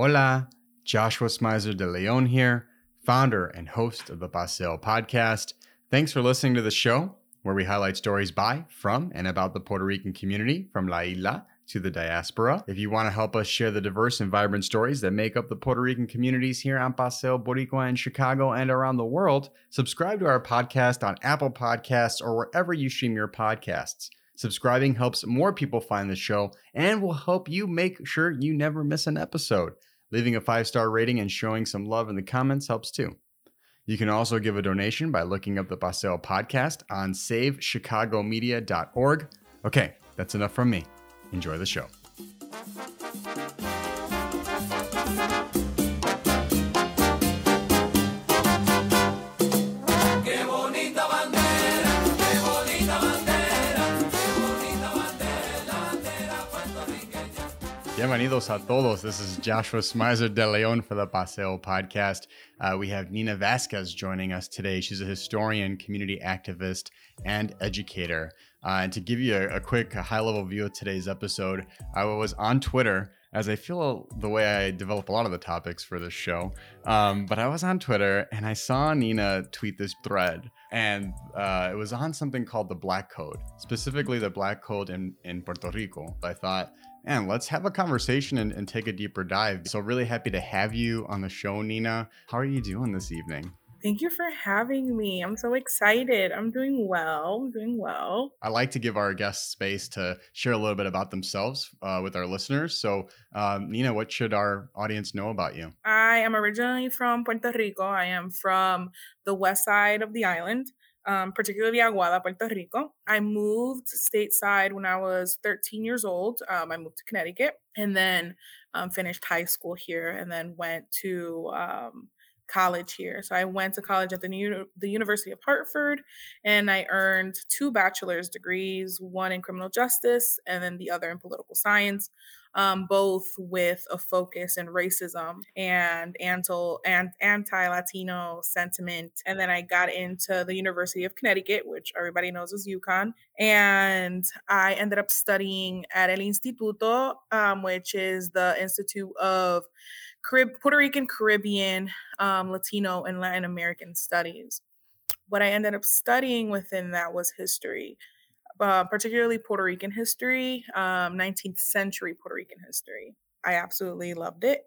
Hola, Joshua Smizer de Leon here, founder and host of the Paseo podcast. Thanks for listening to the show, where we highlight stories by, from, and about the Puerto Rican community from La Isla to the diaspora. If you want to help us share the diverse and vibrant stories that make up the Puerto Rican communities here on Paseo Boricua in Chicago and around the world, subscribe to our podcast on Apple Podcasts or wherever you stream your podcasts. Subscribing helps more people find the show and will help you make sure you never miss an episode. Leaving a five star rating and showing some love in the comments helps too. You can also give a donation by looking up the Paseo podcast on savechicagomedia.org. Okay, that's enough from me. Enjoy the show. Bienvenidos a todos. This is Joshua Smizer de Leon for the Paseo podcast. Uh, we have Nina Vasquez joining us today. She's a historian, community activist, and educator. Uh, and to give you a, a quick high level view of today's episode, I was on Twitter as I feel the way I develop a lot of the topics for this show. Um, but I was on Twitter and I saw Nina tweet this thread, and uh, it was on something called the Black Code, specifically the Black Code in, in Puerto Rico. I thought, and let's have a conversation and, and, take a deeper dive. So, really happy to have you on the show, Nina. How are you doing this evening? Thank you for having me. I'm so excited. I'm doing well. I'm doing well. I like to give our guests space to share a little bit about themselves uh, with our listeners. So, um, Nina, what should our audience know about you? I am originally from Puerto Rico. I am from the west side of the island um, particularly Aguada, Puerto Rico. I moved stateside when I was 13 years old. Um, I moved to Connecticut and then um, finished high school here and then went to um, college here. So I went to college at the, New, the University of Hartford and I earned two bachelor's degrees, one in criminal justice and then the other in political science um, both with a focus in racism and anti anti-Latino sentiment. And then I got into the University of Connecticut, which everybody knows is UConn, and I ended up studying at El Instituto, um, which is the Institute of Carib- Puerto Rican, Caribbean, um, Latino, and Latin American Studies. What I ended up studying within that was history uh, particularly Puerto Rican history, um, 19th century Puerto Rican history. I absolutely loved it.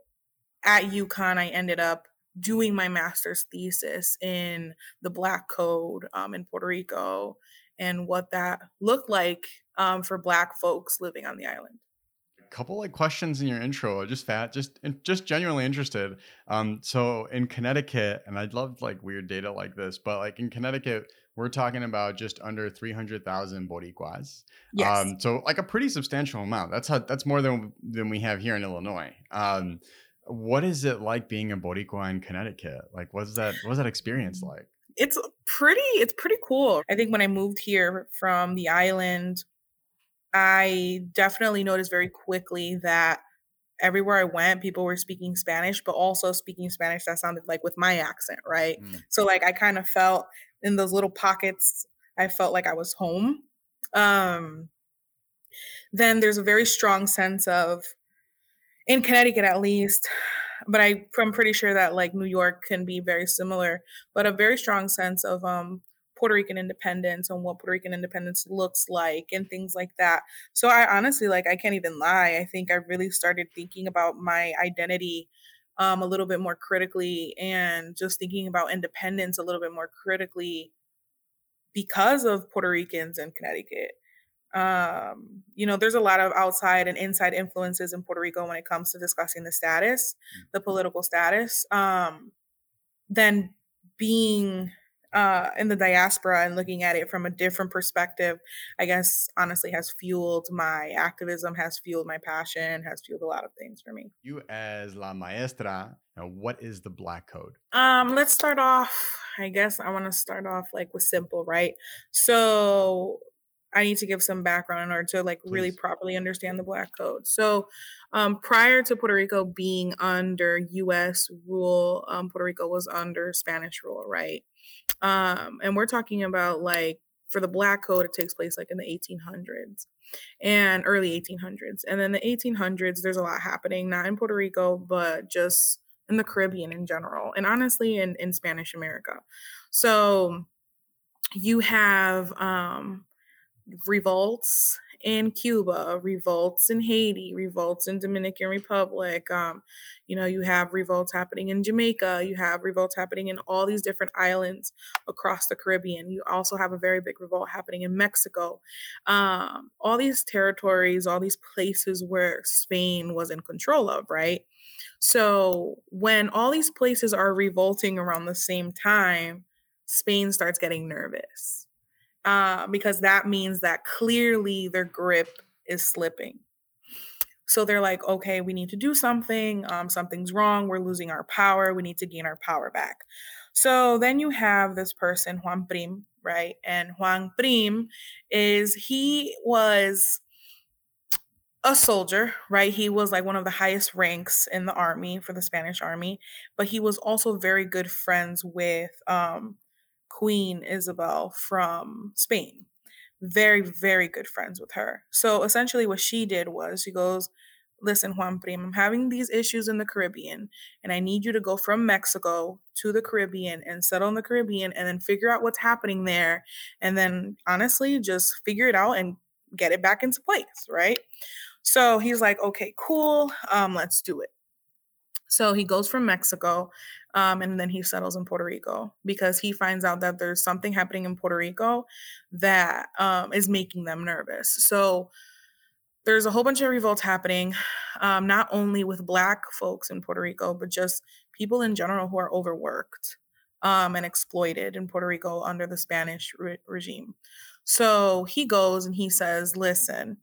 At UConn, I ended up doing my master's thesis in the Black Code um, in Puerto Rico and what that looked like um, for Black folks living on the island A couple like questions in your intro just fat just just genuinely interested um so in connecticut and i'd love like weird data like this but like in connecticut we're talking about just under 300,000 boricuas. Yes. Um, so like a pretty substantial amount. That's how, that's more than than we have here in Illinois. Um, what is it like being a boricua in Connecticut? Like what's that what's that experience like? It's pretty it's pretty cool. I think when I moved here from the island, I definitely noticed very quickly that everywhere I went, people were speaking Spanish, but also speaking Spanish that sounded like with my accent, right? Mm. So like I kind of felt in those little pockets, I felt like I was home. Um, then there's a very strong sense of, in Connecticut at least, but I, I'm pretty sure that like New York can be very similar, but a very strong sense of um, Puerto Rican independence and what Puerto Rican independence looks like and things like that. So I honestly like I can't even lie. I think I really started thinking about my identity um, a little bit more critically and just thinking about independence a little bit more critically because of Puerto Ricans in Connecticut. Um, you know, there's a lot of outside and inside influences in Puerto Rico when it comes to discussing the status, the mm-hmm. political status. Um, then being uh, in the diaspora and looking at it from a different perspective, I guess honestly has fueled my activism, has fueled my passion, has fueled a lot of things for me. You as La Maestra, now what is the Black Code? Um, let's start off. I guess I want to start off like with simple, right? So I need to give some background in order to like Please. really properly understand the Black Code. So, um, prior to Puerto Rico being under U.S. rule, um, Puerto Rico was under Spanish rule, right? Um, and we're talking about like for the Black Code, it takes place like in the 1800s. and early 1800s. And then the 1800s, there's a lot happening, not in Puerto Rico, but just in the Caribbean in general, and honestly, in, in Spanish America. So you have um, revolts in Cuba, revolts in Haiti, revolts in Dominican Republic. Um, you know, you have revolts happening in Jamaica. You have revolts happening in all these different islands across the Caribbean. You also have a very big revolt happening in Mexico. Um, all these territories, all these places where Spain was in control of, right? So when all these places are revolting around the same time, Spain starts getting nervous uh, because that means that clearly their grip is slipping. So they're like, okay, we need to do something. Um, something's wrong. We're losing our power. We need to gain our power back. So then you have this person, Juan Prim, right? And Juan Prim is, he was a soldier, right? He was like one of the highest ranks in the army for the Spanish army, but he was also very good friends with um, Queen Isabel from Spain. Very, very good friends with her. So essentially, what she did was she goes, Listen, Juan Prim, I'm having these issues in the Caribbean, and I need you to go from Mexico to the Caribbean and settle in the Caribbean and then figure out what's happening there. And then honestly, just figure it out and get it back into place, right? So he's like, okay, cool, um, let's do it. So he goes from Mexico um, and then he settles in Puerto Rico because he finds out that there's something happening in Puerto Rico that um, is making them nervous. So there's a whole bunch of revolts happening, um, not only with Black folks in Puerto Rico, but just people in general who are overworked um, and exploited in Puerto Rico under the Spanish re- regime. So he goes and he says, Listen,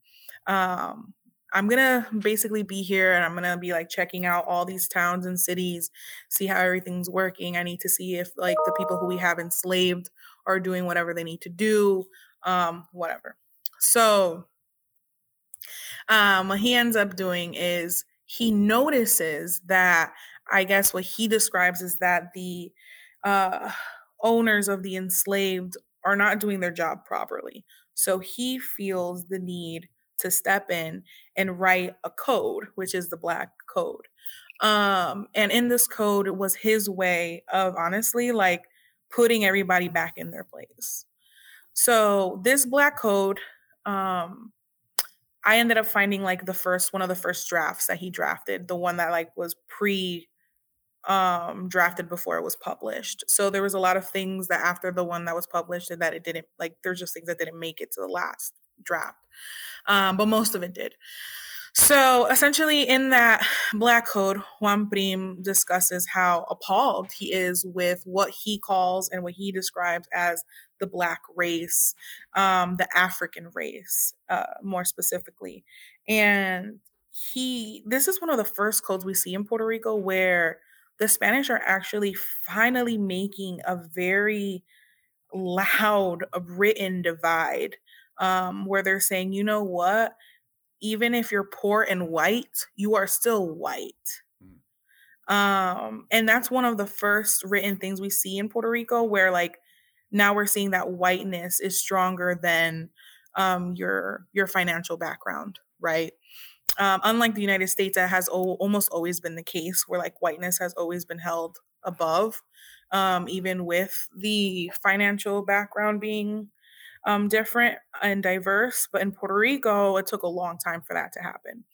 um, I'm gonna basically be here and I'm gonna be like checking out all these towns and cities, see how everything's working. I need to see if like the people who we have enslaved are doing whatever they need to do, um, whatever. So um, what he ends up doing is he notices that I guess what he describes is that the uh, owners of the enslaved are not doing their job properly. So he feels the need to step in and write a code, which is the Black Code. Um, and in this code, it was his way of honestly like putting everybody back in their place. So this Black Code, um, I ended up finding like the first one of the first drafts that he drafted, the one that like was pre um drafted before it was published. So there was a lot of things that after the one that was published and that it didn't like there's just things that didn't make it to the last draft um, but most of it did. So essentially, in that Black Code, Juan Prim discusses how appalled he is with what he calls and what he describes as the Black race, um, the African race, uh, more specifically. And he, this is one of the first codes we see in Puerto Rico where the Spanish are actually finally making a very loud written divide um, where they're saying, you know what? Even if you're poor and white, you are still white. Mm. Um, and that's one of the first written things we see in Puerto Rico, where like now we're seeing that whiteness is stronger than um, your your financial background, right? Um, unlike the United States, that has o- almost always been the case, where like whiteness has always been held above, um, even with the financial background being um, different and diverse. But in Puerto Rico, it took a long time for that to happen.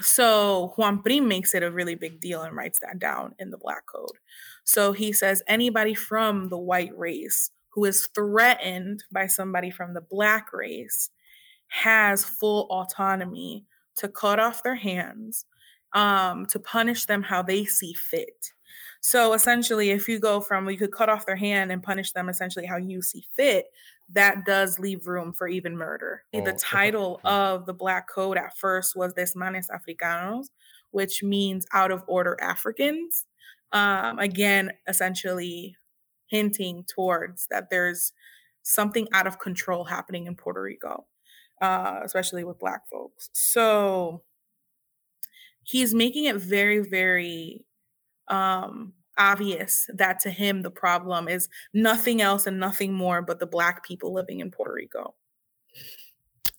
So Juan Prim makes it a really big deal and writes that down in the Black Code. So he says anybody from the white race who is threatened by somebody from the black race has full autonomy to cut off their hands, um, to punish them how they see fit. So essentially, if you go from you could cut off their hand and punish them essentially how you see fit, that does leave room for even murder. Oh, the title of the Black Code at first was Desmanes Africanos, which means out of order Africans. Um, again, essentially hinting towards that there's something out of control happening in Puerto Rico, uh, especially with Black folks. So he's making it very, very um, obvious that to him the problem is nothing else and nothing more but the black people living in Puerto Rico.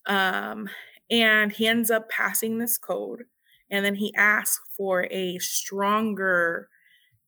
Um, and he ends up passing this code. And then he asks for a stronger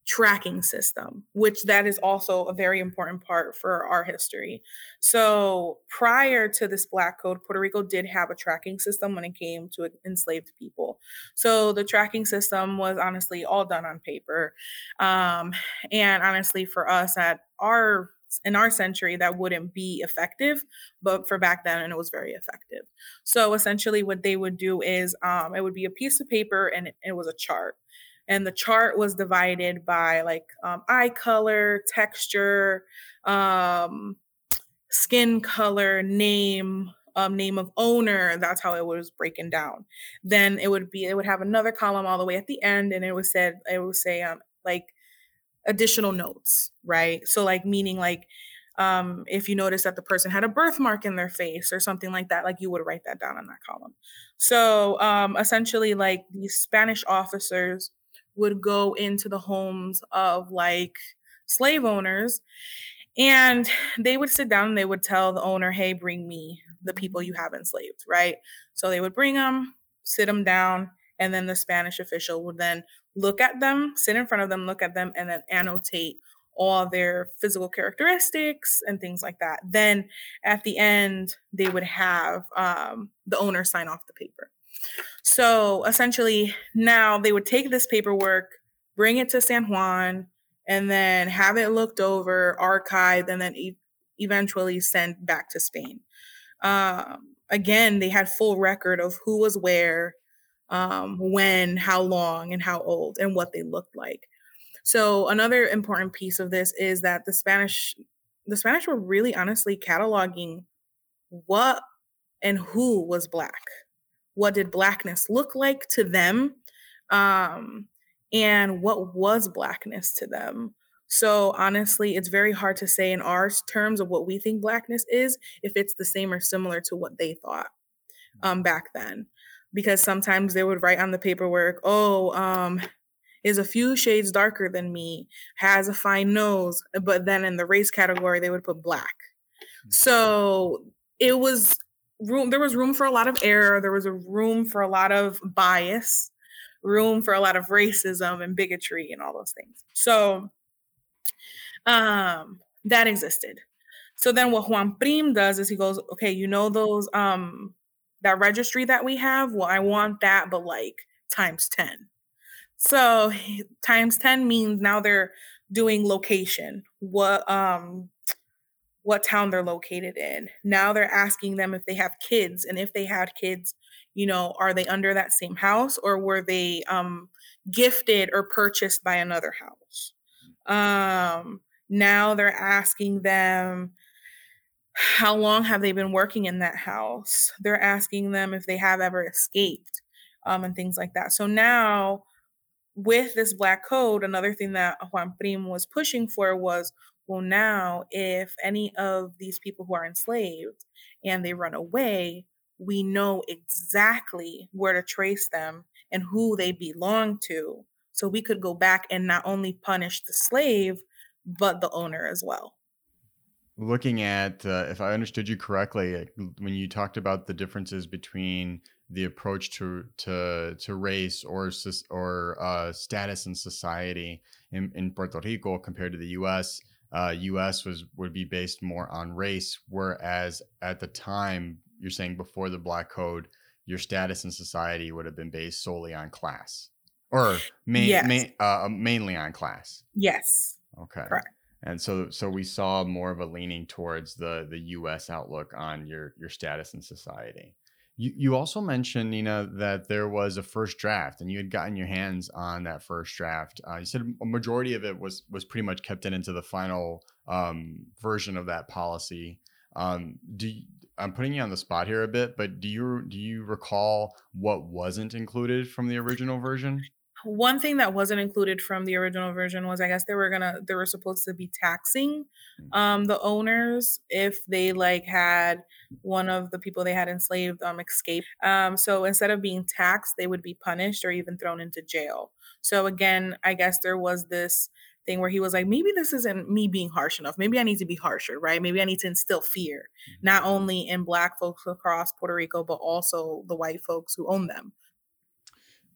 tracking system, which that is also a very important part for our history. So prior to this black code, Puerto Rico did have a tracking system when it came to enslaved people. So the tracking system was honestly all done on paper. Um, and honestly, for us at our in our century that wouldn't be effective but for back then and it was very effective so essentially what they would do is um, it would be a piece of paper and it, it was a chart and the chart was divided by like um, eye color, texture, um, skin color, name, um, name of owner. That's how it was breaking down. Then it would be it would have another column all the way at the end, and it was said it would say um, like additional notes, right? So like meaning like um, if you notice that the person had a birthmark in their face or something like that, like you would write that down on that column. So um, essentially, like these Spanish officers would go into the homes of like slave owners and they would sit down and they would tell the owner, hey, bring me the people you have enslaved, right? So they would bring them, sit them down, and then the Spanish official would then look at them, sit in front of them, look at them, and then annotate all their physical characteristics and things like that. Then at the end, they would have um, the owner sign off the paper. So essentially, now they would take this paperwork, bring it to San Juan, and then have it looked over, archived, and then e- eventually sent back to Spain. Um, again, they had full record of who was where, um, when, how long, and how old, and what they looked like. So another important piece of this is that the Spanish, the Spanish were really honestly cataloging what and who was black what did blackness look like to them um, and what was blackness to them. So honestly it's very hard to say in our terms of what we think blackness is if it's the same or similar to what they thought um, back then. Because sometimes they would write on the paperwork oh um, is a few shades darker than me has a fine nose but then in the race category they would put black. Mm. so it was room there was room for a lot of error there was a room for a lot of bias room for a lot of racism and bigotry and all those things. So um that existed. So then what juan prim does is he goes okay you know those um that registry that we have? Well i want that but like times 10 so times 10 means now they're doing location. What um what town they're located in. Now they're asking them if they have kids and if they had kids, you know, are they under that same house or were they um gifted or purchased by another house? Um now they're asking them how long have they been working in that house? They're asking them if they have ever escaped um and things like that. So now with this black code, another thing that Juan Prim was pushing for was well, now, if any of these people who are enslaved and they run away, we know exactly where to trace them and who they belong to. So we could go back and not only punish the slave, but the owner as well. Looking at, uh, if I understood you correctly, when you talked about the differences between the approach to to to race or or uh, status in society in, in Puerto Rico compared to the U.S., uh, U.S. was would be based more on race, whereas at the time you're saying before the Black Code, your status in society would have been based solely on class, or main, yes. main, uh, mainly on class. Yes. Okay. Correct. And so, so we saw more of a leaning towards the the U.S. outlook on your your status in society. You, you also mentioned, Nina, that there was a first draft, and you had gotten your hands on that first draft. Uh, you said a majority of it was was pretty much kept in into the final um, version of that policy. Um, do you, I'm putting you on the spot here a bit, but do you do you recall what wasn't included from the original version? One thing that wasn't included from the original version was I guess they were gonna they were supposed to be taxing mm. um the owners if they like had one of the people they had enslaved um escape. Um so instead of being taxed, they would be punished or even thrown into jail. So again, I guess there was this thing where he was like, maybe this isn't me being harsh enough. Maybe I need to be harsher, right? Maybe I need to instill fear, not Mm-hmm. only in Black folks across Puerto Rico, but also the white folks who own them.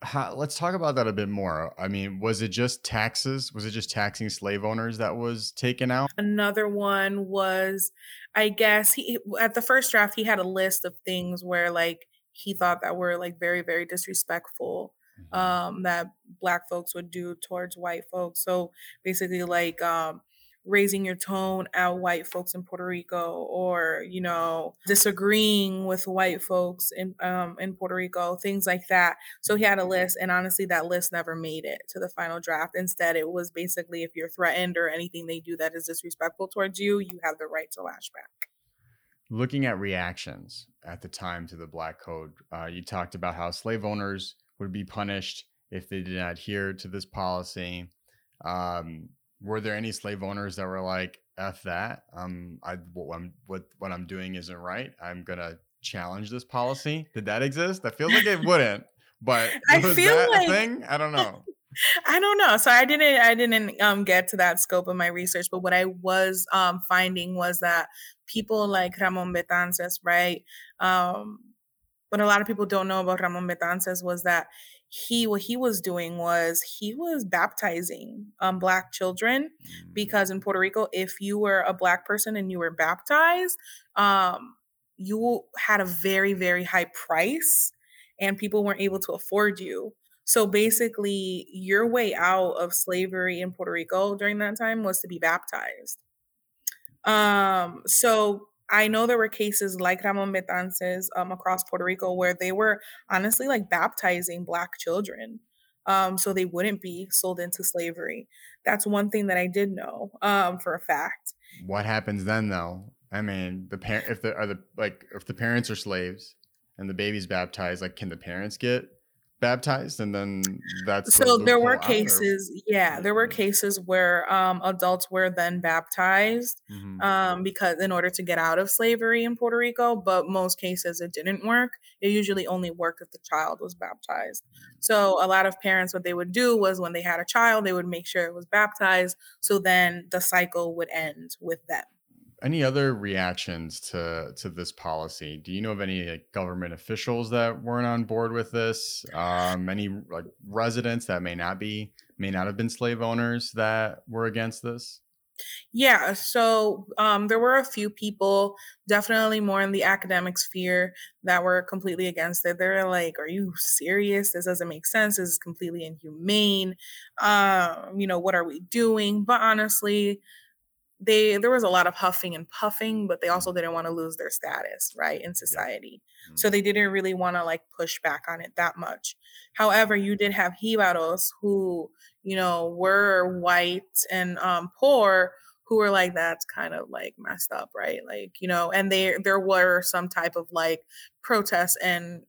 How, let's talk about that a bit more. I mean, was it just taxes? Was it just taxing slave owners that was taken out? Another one was, I guess, he at the first draft, he had a list of things where like he thought that were like very, very disrespectful um that black folks would do towards white folks so basically like um raising your tone at white folks in Puerto Rico or you know disagreeing with white folks in um in Puerto Rico things like that. So he had a list and honestly that list never made it to the final draft. Instead it was basically if you're threatened or anything they do that is disrespectful towards you you have the right to lash back. Looking at reactions at the time to the Black Code, uh, you talked about how slave owners would be punished if they did not adhere to this policy. Um, were there any slave owners that were like, "F that"? Um, I what I'm what what I'm doing isn't right. I'm gonna challenge this policy. Did that exist? I feel like it wouldn't. But I was feel that like- a thing? I don't know. I don't know. So I didn't I didn't um get to that scope of my research, but what I was um finding was that people like Ramon Betances, right? Um what a lot of people don't know about Ramon Betances was that he what he was doing was he was baptizing um black children because in Puerto Rico, if you were a black person and you were baptized, um, you had a very, very high price and people weren't able to afford you. So basically, your way out of slavery in Puerto Rico during that time was to be baptized. Um, so I know there were cases like Ramon Betances um, across Puerto Rico where they were honestly like baptizing black children um, so they wouldn't be sold into slavery. That's one thing that I did know um, for a fact. What happens then, though? I mean, the parent if the are the like if the parents are slaves and the baby's baptized, like can the parents get baptized and then that's So there were out, or- cases, yeah, there were cases where um, adults were then baptized Mhm. um, because in order to get out of slavery in Puerto Rico, but most cases it didn't work. It usually only worked if the child was baptized. So a lot of parents, what they would do was when they had a child, they would make sure it was baptized. So then the cycle would end with them. Any other reactions to to this policy? Do you know of any like, government officials that weren't on board with this? Um, any like residents that may not be may not have been slave owners that were against this? Yeah, so um, there were a few people, definitely more in the academic sphere, that were completely against it. They're like, "Are you serious? This doesn't make sense. This is completely inhumane. Um, you know, what are we doing?" But honestly, they there was a lot of huffing and puffing, but they also didn't want to lose their status, right, in society. So they didn't really want to like push back on it that much. However, you did have jibaros who, you know, were white and um, poor who were like, that's kind of like messed up, right? Like, you know, and there there were some type of like protests and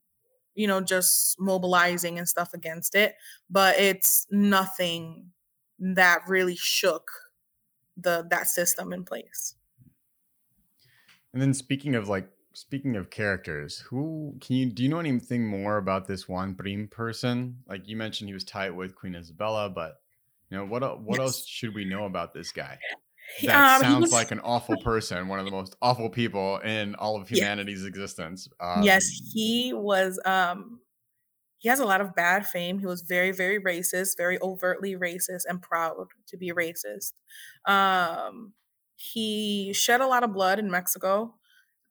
you know just mobilizing and stuff against it, but it's nothing that really shook the that system in place. And then speaking of like speaking of characters, who can you do you know anything more about this Juan Prim person? Like you mentioned he was tight with Queen Isabella, but you know what what Yes. else should we know about this guy? That um, sounds was- like an awful person, one of the most awful people in all of Yeah. humanity's existence. Um, yes, he was um he has a lot of bad fame. He was very, very racist, very overtly racist and proud to be racist. Um he shed a lot of blood in Mexico,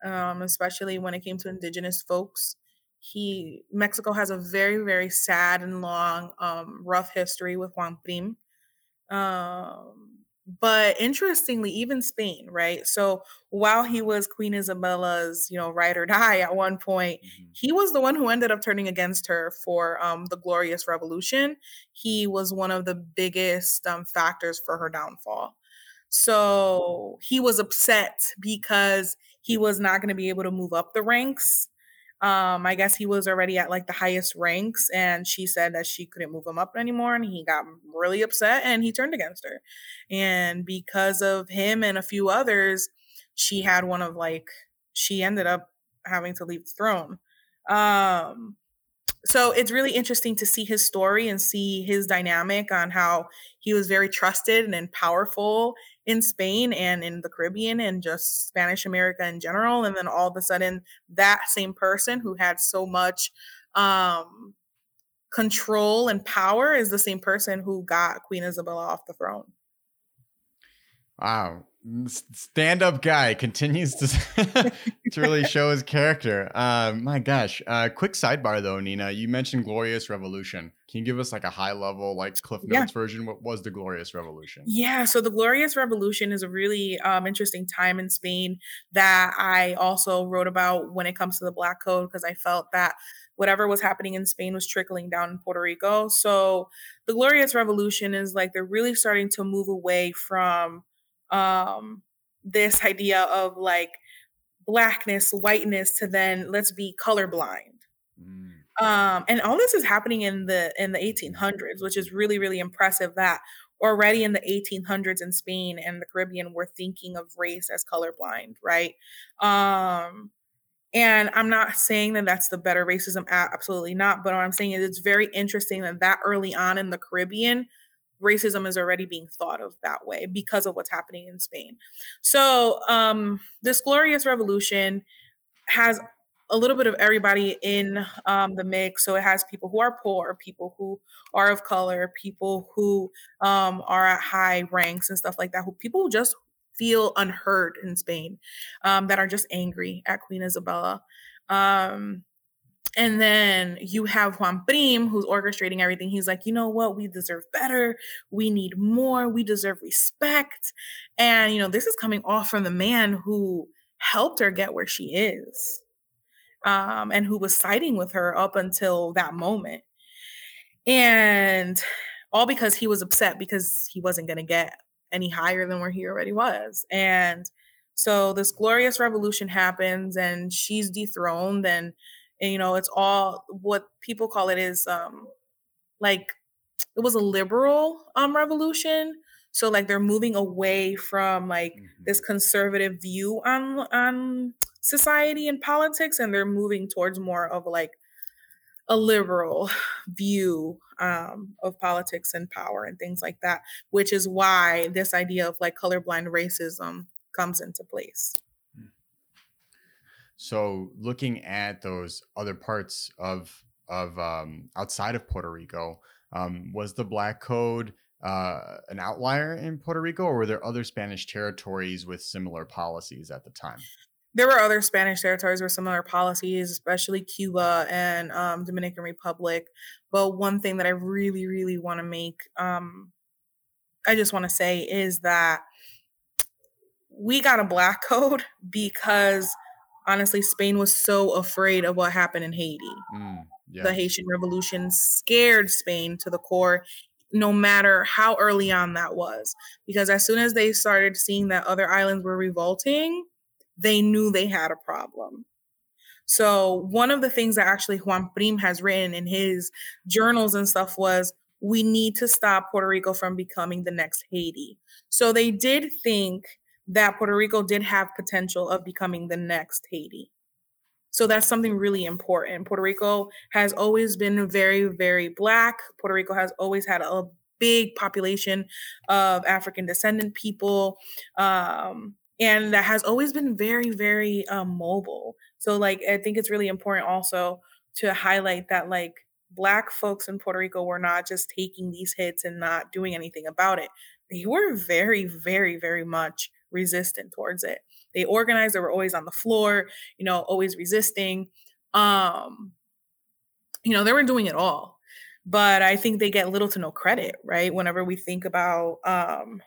um, especially when it came to indigenous folks. He Mexico has a very, very sad and long, um, rough history with Juan Prim. Um, but interestingly, even Spain, right? So while he was Queen Isabella's, you know, ride or die at one point, mhm. he was the one who ended up turning against her for um, the Glorious Revolution. He was one of the biggest um, factors for her downfall. So he was upset because he was not going to be able to move up the ranks. Um, I guess he was already at like the highest ranks, and she said that she couldn't move him up anymore, and he got really upset and he turned against her. And because of him and a few others, she had one of like she ended up having to leave the throne. Um, so it's really interesting to see his story and see his dynamic on how he was very trusted and powerful in Spain and in the Caribbean and just Spanish America in general. And then all of a sudden, that same person who had so much um, control and power is the same person who got Queen Isabella off the throne. Wow. Stand up guy continues to, to really show his character. Uh, my gosh. Uh, quick sidebar though, Nina. You mentioned Glorious Revolution. Can you give us like a high level, like Cliff Notes yeah. version? What was the Glorious Revolution? Yeah. So the Glorious Revolution is a really um, interesting time in Spain that I also wrote about when it comes to the Black Code because I felt that whatever was happening in Spain was trickling down in Puerto Rico. So the Glorious Revolution is like they're really starting to move away from um, this idea of like blackness, whiteness to then let's be colorblind. Mm. Um, and all this is happening in the in the 1800s, which is really really impressive. That already in the 1800s in Spain and the Caribbean were thinking of race as colorblind, right? Um, and I'm not saying that that's the better racism, absolutely not. But what I'm saying is it's very interesting that that early on in the Caribbean, racism is already being thought of that way because of what's happening in Spain. So um, this glorious revolution has a little bit of everybody in um, the mix. So it has people who are poor, people who are of color, people who um, are at high ranks and stuff like that. Who people who just feel unheard in Spain, um, that are just angry at Queen Isabella. Um, and then you have Juan Prim, who's orchestrating everything. He's like, you know what? We deserve better. We need more. We deserve respect. And, you know, this is coming off from the man who helped her get where she is um, and who was siding with her up until that moment. And all because he was upset because he wasn't going to get any higher than where he already was. And so this glorious revolution happens and she's dethroned and and you know it's all what people call it is um like it was a liberal um revolution so like they're moving away from like mm-hmm. this conservative view on on society and politics and they're moving towards more of like a liberal view um, of politics and power and things like that, which is why this idea of like colorblind racism comes into place. So, looking at those other parts of of um, outside of Puerto Rico, um, was the Black Code uh, an outlier in Puerto Rico, or were there other Spanish territories with similar policies at the time? There were other Spanish territories with similar policies, especially Cuba and um, Dominican Republic. But one thing that I really, really want to make, um, I just want to say, is that we got a black code because honestly, Spain was so afraid of what happened in Haiti. Mm, yeah. The Haitian Revolution scared Spain to the core, no matter how early on that was. Because as soon as they started seeing that other islands were revolting, they knew they had a problem. So, one of the things that actually Juan Prim has written in his journals and stuff was we need to stop Puerto Rico from becoming the next Haiti. So, they did think that Puerto Rico did have potential of becoming the next Haiti. So that's something really important. Puerto Rico has always been very, very black. Puerto Rico has always had a big population of African descendant people. Um, and that has always been very, very um, mobile. So, like, I think it's really important also to highlight that, like, Black folks in Puerto Rico were not just taking these hits and not doing anything about it. They were very, very, very much resistant towards it. They organized, they were always on the floor, you know, always resisting. Um, you know, they were doing it all. But I think they get little to no credit, right? Whenever we think about um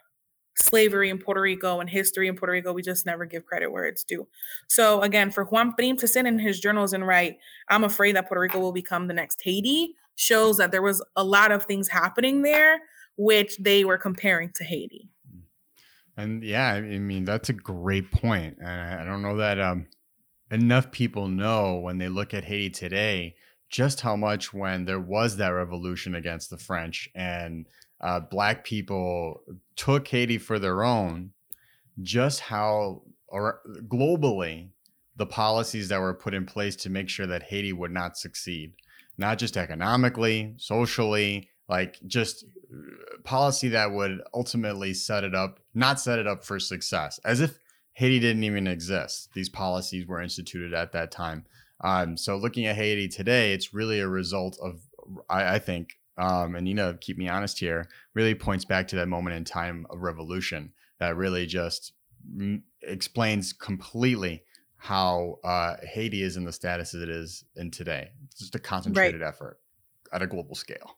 slavery in Puerto Rico and history in Puerto Rico, we just never give credit where it's due. So again, for Juan Prim to sit in his journals and write, I'm afraid that Puerto Rico will become the next Haiti, shows that there was a lot of things happening there which they were comparing to Haiti. And yeah, I mean that's a great point. And I don't know that um, enough people know when they look at Haiti today just how much when there was that revolution against the French and uh, black people took Haiti for their own, just how or globally the policies that were put in place to make sure that Haiti would not succeed not just economically, socially, like just uh, policy that would ultimately set it up, not set it up for success, as if Haiti didn't even exist. These policies were instituted at that time. Um, so looking at Haiti today, it's really a result of, I, I think, um, and Nina, keep me honest here, really points back to that moment in time of revolution that really just m- explains completely how uh, Haiti is in the status that it is in today. It's just a concentrated right. effort at a global scale.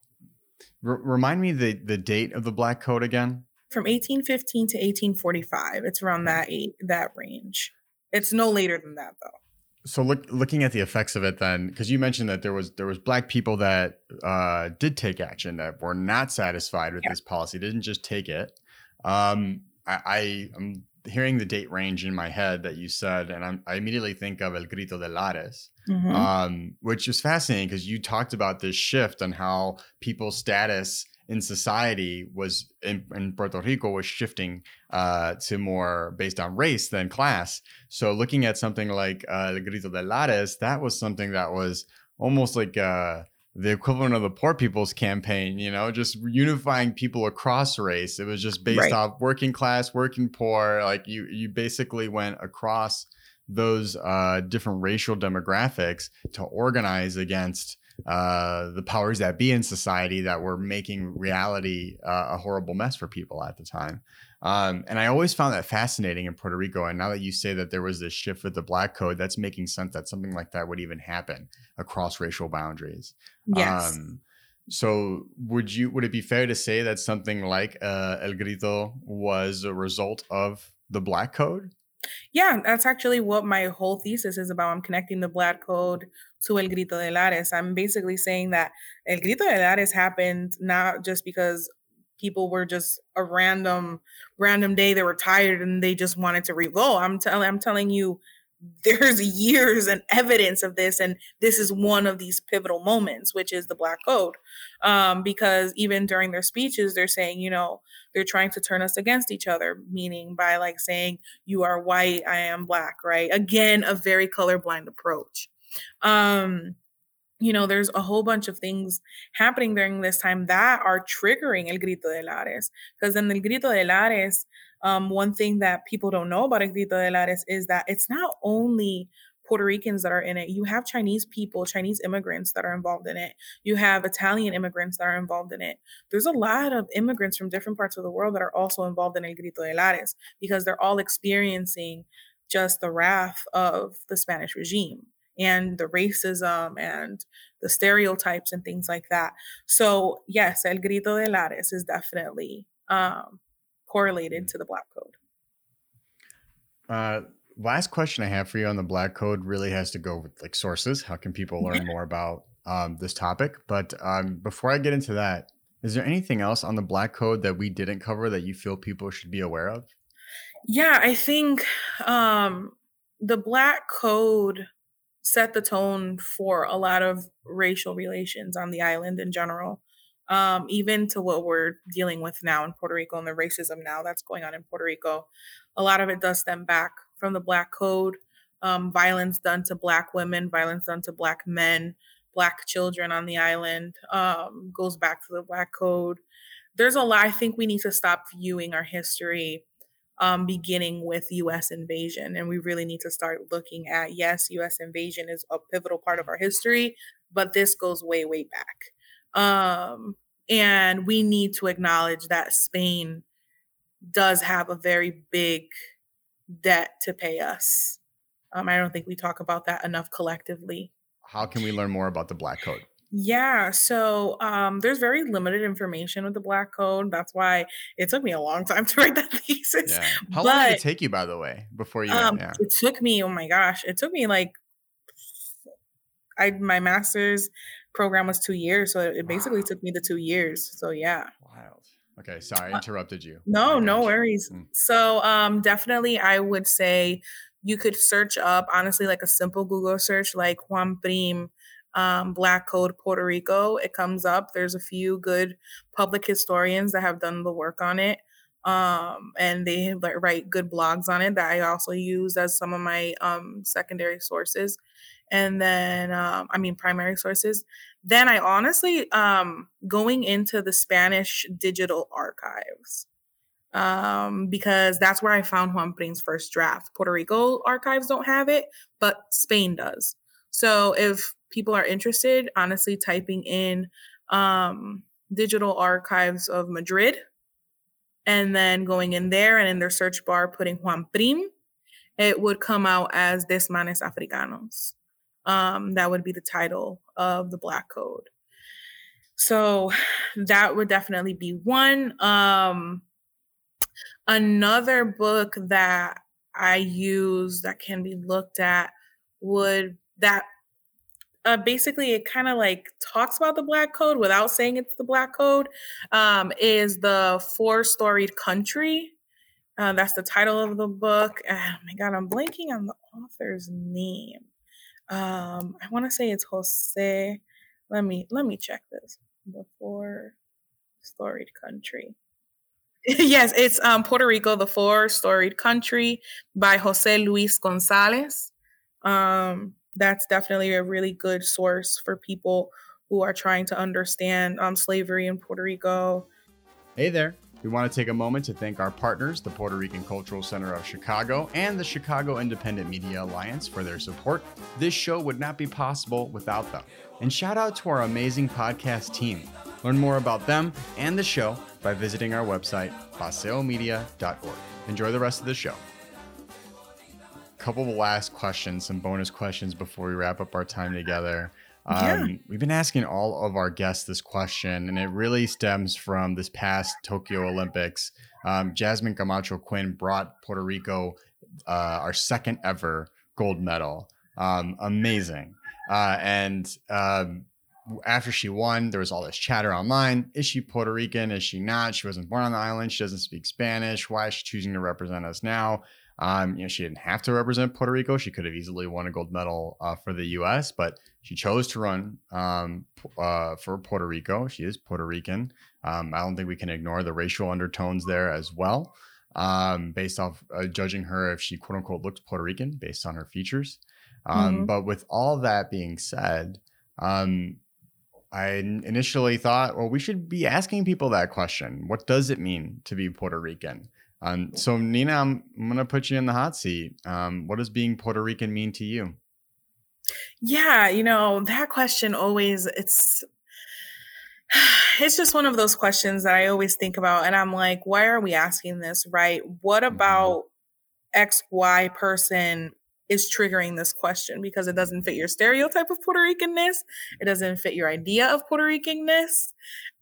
R- remind me the the date of the Black Code again. From 1815 to 1845. It's around that that range. It's no later than that though so look, looking at the effects of it then because you mentioned that there was there was black people that uh, did take action that were not satisfied with yeah. this policy didn't just take it um, I, am hearing the date range in my head that you said and I'm, i immediately think of el grito de lares mm-hmm. um, which is fascinating because you talked about this shift on how people's status in society was in, in Puerto Rico was shifting uh, to more based on race than class. So looking at something like uh, El Grito de Lares, that was something that was almost like uh, the equivalent of the Poor People's Campaign. You know, just unifying people across race. It was just based right. off working class, working poor. Like you, you basically went across those uh, different racial demographics to organize against uh, the powers that be in society that were making reality uh, a horrible mess for people at the time. Um, and I always found that fascinating in Puerto Rico. And now that you say that there was this shift with the Black Code, that's making sense that something like that would even happen across racial boundaries. Yes. Um, so would you would it be fair to say that something like uh, El Grito was a result of the Black Code? Yeah, that's actually what my whole thesis is about. I'm connecting the Black Code to El Grito de Lares. I'm basically saying that El Grito de Lares happened not just because people were just a random random day they were tired and they just wanted to revolt. I'm telling I'm telling you there's years and evidence of this and this is one of these pivotal moments which is the black code um, because even during their speeches they're saying you know they're trying to turn us against each other meaning by like saying you are white i am black right again a very colorblind approach um, you know, there's a whole bunch of things happening during this time that are triggering El Grito de Lares. Because in El Grito de Lares, um, one thing that people don't know about El Grito de Lares is that it's not only Puerto Ricans that are in it. You have Chinese people, Chinese immigrants that are involved in it. You have Italian immigrants that are involved in it. There's a lot of immigrants from different parts of the world that are also involved in El Grito de Lares because they're all experiencing just the wrath of the Spanish regime and the racism and the stereotypes and things like that. So, yes, El Grito de Lares is definitely um, correlated to the Black Code. Uh, last question I have for you on the Black Code really has to go with like sources. How can people learn more about um, this topic? But um, before I get into that, is there anything else on the Black Code that we didn't cover that you feel people should be aware of? Yeah, I think um, the Black Code set the tone for a lot of racial relations on the island in general. Um, even to what we're dealing with now in Puerto Rico and the racism now that's going on in Puerto Rico. A lot of it does stem back from the Black Code, um, violence done to Black women, violence done to Black men, Black children on the island, um, goes back to the Black Code. There's a lot. I think we need to stop viewing our history um, beginning with U.S. invasion, and we really need to start looking at yes, U.S. invasion is a pivotal part of our history, but this goes way, way back, um, and we need to acknowledge that Spain does have a very big debt to pay us. Um, I don't think we talk about that enough collectively. How can we learn more about the Black Code? Yeah, so um, there's very limited information with the Black Code. That's why it took me a long time to write that thesis. Yeah. How but, long did it take you, by the way, before you? Um, yeah. It took me. Oh my gosh, it took me like I my master's program was two years, so it basically wow. took me the two years. So yeah. Wild. Okay, sorry, I uh, interrupted you. No, no worries. Mm. So um, definitely, I would say you could search up honestly like a simple Google search like Juan Prim um, Black Code Puerto Rico. It comes up. There's a few good public historians that have done the work on it. Um, and they write good blogs on it that I also use as some of my um, secondary sources. And then, um, I mean, primary sources. then I honestly um going into the Spanish digital archives um, because that's where I found Juan Prim's first draft. Puerto Rico archives don't have it, but Spain does. So if people are interested, honestly, typing in um, digital archives of Madrid and then going in there and in their search bar putting Juan Prim, it would come out as Desmanes Africanos. Um, that would be the title of the Black Code. So that would definitely be one. Um, Another book that I use that can be looked at would that uh, basically it kind of like talks about the black code without saying it's the black code um, is the four storied country. Uh, that's the title of the book. Oh my god i'm blanking on the author's name. Um, i want to say it's jose. Let me let me check this. The four storied country. Yes, it's um, Puerto Rico, the Four Storied Country by Jose Luis Gonzalez. Um, that's definitely a really good source for people who are trying to understand um, slavery in Puerto Rico. Hey there. We want to take a moment to thank our partners, the Puerto Rican Cultural Center of Chicago and the Chicago Independent Media Alliance, for their support. This show would not be possible without them. And shout out to our amazing podcast team. Learn more about them and the show by visiting our website, paseomedia.org. Enjoy the rest of the show. Couple of last questions, some bonus questions before we wrap up our time together. Um, yeah. We've been asking all of our guests this question, and it really stems from this past Tokyo Olympics. Um, Jasmine Camacho Quinn brought Puerto Rico uh, our second ever gold medal. Um, amazing. Uh, and um, after she won, there was all this chatter online. Is she Puerto Rican? Is she not? She wasn't born on the island. She doesn't speak Spanish. Why is she choosing to represent us now? Um, you know, she didn't have to represent Puerto Rico. She could have easily won a gold medal uh, for the U.S., but she chose to run um, uh, for Puerto Rico. She is Puerto Rican. Um, I don't think we can ignore the racial undertones there as well, um, based off uh, judging her if she quote unquote looks Puerto Rican based on her features. Um, mm-hmm. But with all that being said, um, I initially thought, well, we should be asking people that question. What does it mean to be Puerto Rican? Um, so, Nina, I'm, I'm going to put you in the hot seat. Um, what does being Puerto Rican mean to you? Yeah, you know, that question always, it's, it's just one of those questions that I always think about. And I'm like, why are we asking this, right? What mm-hmm. about. XY person is triggering this question because it doesn't fit your stereotype of Puerto Ricanness. It doesn't fit your idea of Puerto Ricanness.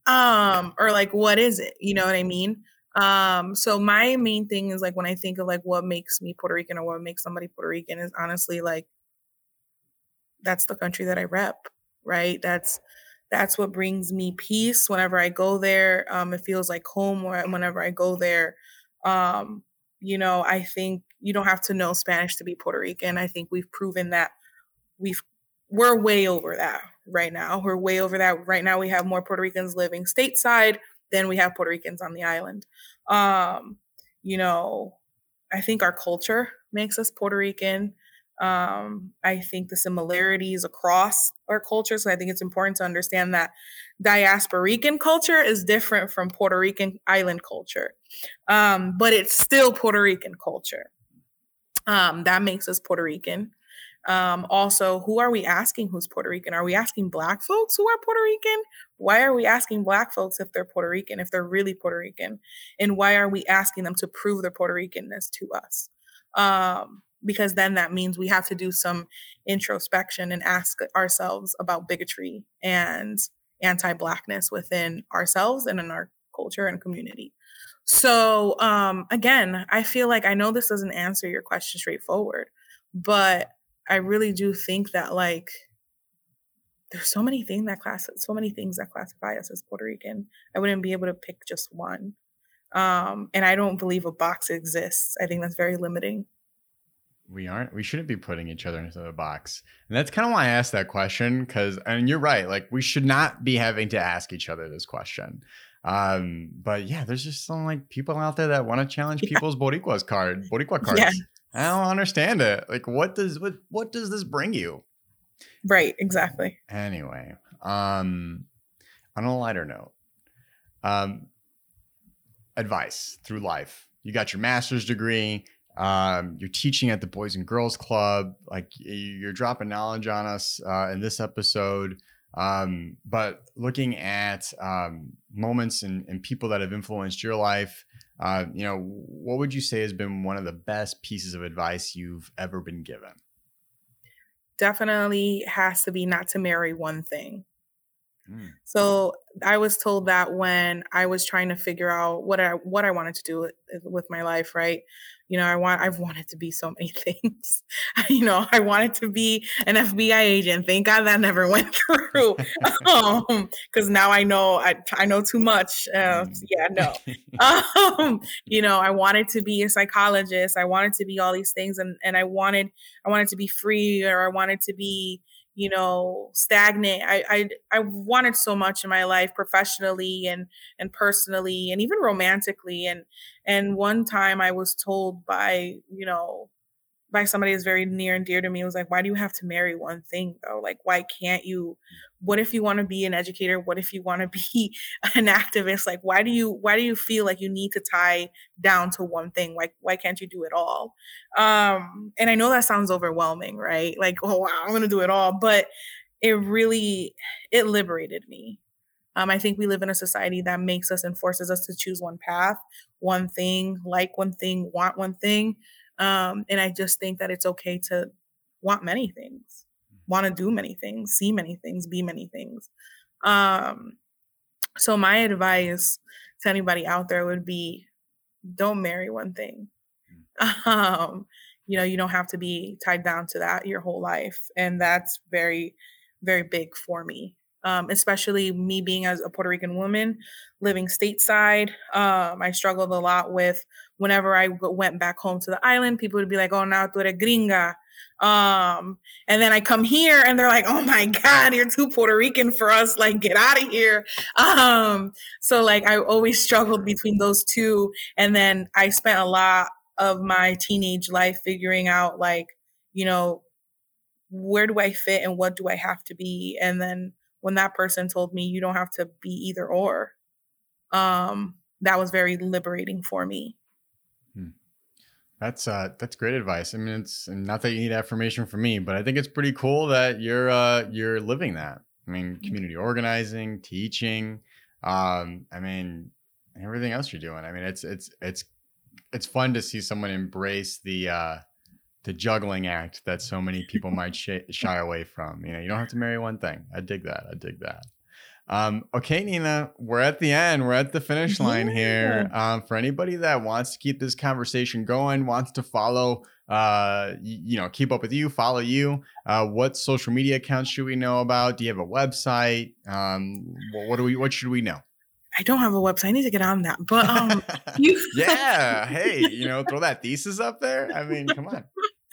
Um, or like what is it? You know what I mean? Um, so my main thing is like when I think of like what makes me Puerto Rican or what makes somebody Puerto Rican is honestly like that's the country that I rep, right? That's that's what brings me peace whenever I go there. Um, it feels like home whenever I go there. Um, you know, I think you don't have to know Spanish to be Puerto Rican. I think we've proven that we've we're way over that right now. We're way over that right now. We have more Puerto Ricans living stateside than we have Puerto Ricans on the island. Um, you know, I think our culture makes us Puerto Rican. Um, I think the similarities across our cultures. So I think it's important to understand that diasporican culture is different from Puerto Rican island culture, um, but it's still Puerto Rican culture. Um, that makes us Puerto Rican. Um, also, who are we asking who's Puerto Rican? Are we asking Black folks who are Puerto Rican? Why are we asking Black folks if they're Puerto Rican, if they're really Puerto Rican? And why are we asking them to prove their Puerto Ricanness to us? Um, because then that means we have to do some introspection and ask ourselves about bigotry and anti-blackness within ourselves and in our culture and community so um again i feel like i know this doesn't answer your question straightforward but i really do think that like there's so many things that class so many things that classify us as puerto rican i wouldn't be able to pick just one. Um and i don't believe a box exists. I think that's very limiting. We aren't we shouldn't be putting each other into a box. And that's kind of why i asked that question because and you're right like we should not be having to ask each other this question. Um but yeah there's just some like people out there that want to challenge yeah. people's boricuas card boricua cards. yeah. I don't understand it like what does what what does this bring you right exactly anyway um, on a lighter note, um, advice through life. You got your master's degree. Um, you're teaching at the Boys and Girls Club. Like you're dropping knowledge on us uh, in this episode. Um, but looking at um, moments and, and people that have influenced your life, uh, you know, what would you say has been one of the best pieces of advice you've ever been given? Definitely has to be not to marry one thing. Mm. So I was told that when I was trying to figure out what I what I wanted to do with, with my life, right? You know, I want I've wanted to be so many things. you know, I wanted to be an FBI agent. Thank God that never went through. um, because now I know I I know too much. Uh, mm. yeah, no. um, you know, I wanted to be a psychologist. I wanted to be all these things, and and I wanted I wanted to be free, or I wanted to be you know stagnant. I, I i wanted so much in my life professionally and and personally and even romantically. And and one time i was told by you know by somebody that's very near and dear to me was like why do you have to marry one thing though? Like why can't you what if you want to be an educator? What if you want to be an activist? Like why do you why do you feel like you need to tie down to one thing? Like why can't you do it all? Um and i know that sounds overwhelming right? Like oh wow i'm going to do it all but it really it liberated me. Um, I think we live in a society that makes us and forces us to choose one path, one thing, like one thing, want one thing. Um, and I just think that it's okay to want many things, want to do many things, see many things, be many things. Um, so my advice to anybody out there would be don't marry one thing. Mm. Um, you know, you don't have to be tied down to that your whole life. And that's very, very big for me um, especially me being as a Puerto Rican woman living stateside. Um, I struggled a lot with whenever I went back home to the island, people would be like, oh, now tú eres gringa. Um, and then I come here and they're like, oh my God, you're too Puerto Rican for us. Like, get out of here. Um, so like I always struggled between those two. And then I spent a lot of my teenage life figuring out like, you know, where do I fit and what do I have to be? And then when that person told me you don't have to be either or um that was very liberating for me. Hmm. that's uh that's great advice. I mean it's not that you need affirmation from me but i think it's pretty cool that you're uh you're living that. I mean community organizing teaching um i mean everything else you're doing. I mean it's it's it's it's fun to see someone embrace the uh the juggling act that so many people might shy, shy away from. You know, you don't have to marry one thing. I dig that. I dig that. Um, okay, Nina, we're at the end. We're at the finish line yeah. here. Um, for anybody that wants to keep this conversation going, wants to follow, uh, you, know, keep up with you, follow you. Uh, what social media accounts should we know about? Do you have a website? Um, what, what do we? What should we know? I don't have a website. I need to get on that. But um, you yeah, hey, you know, throw that thesis up there. I mean, come on.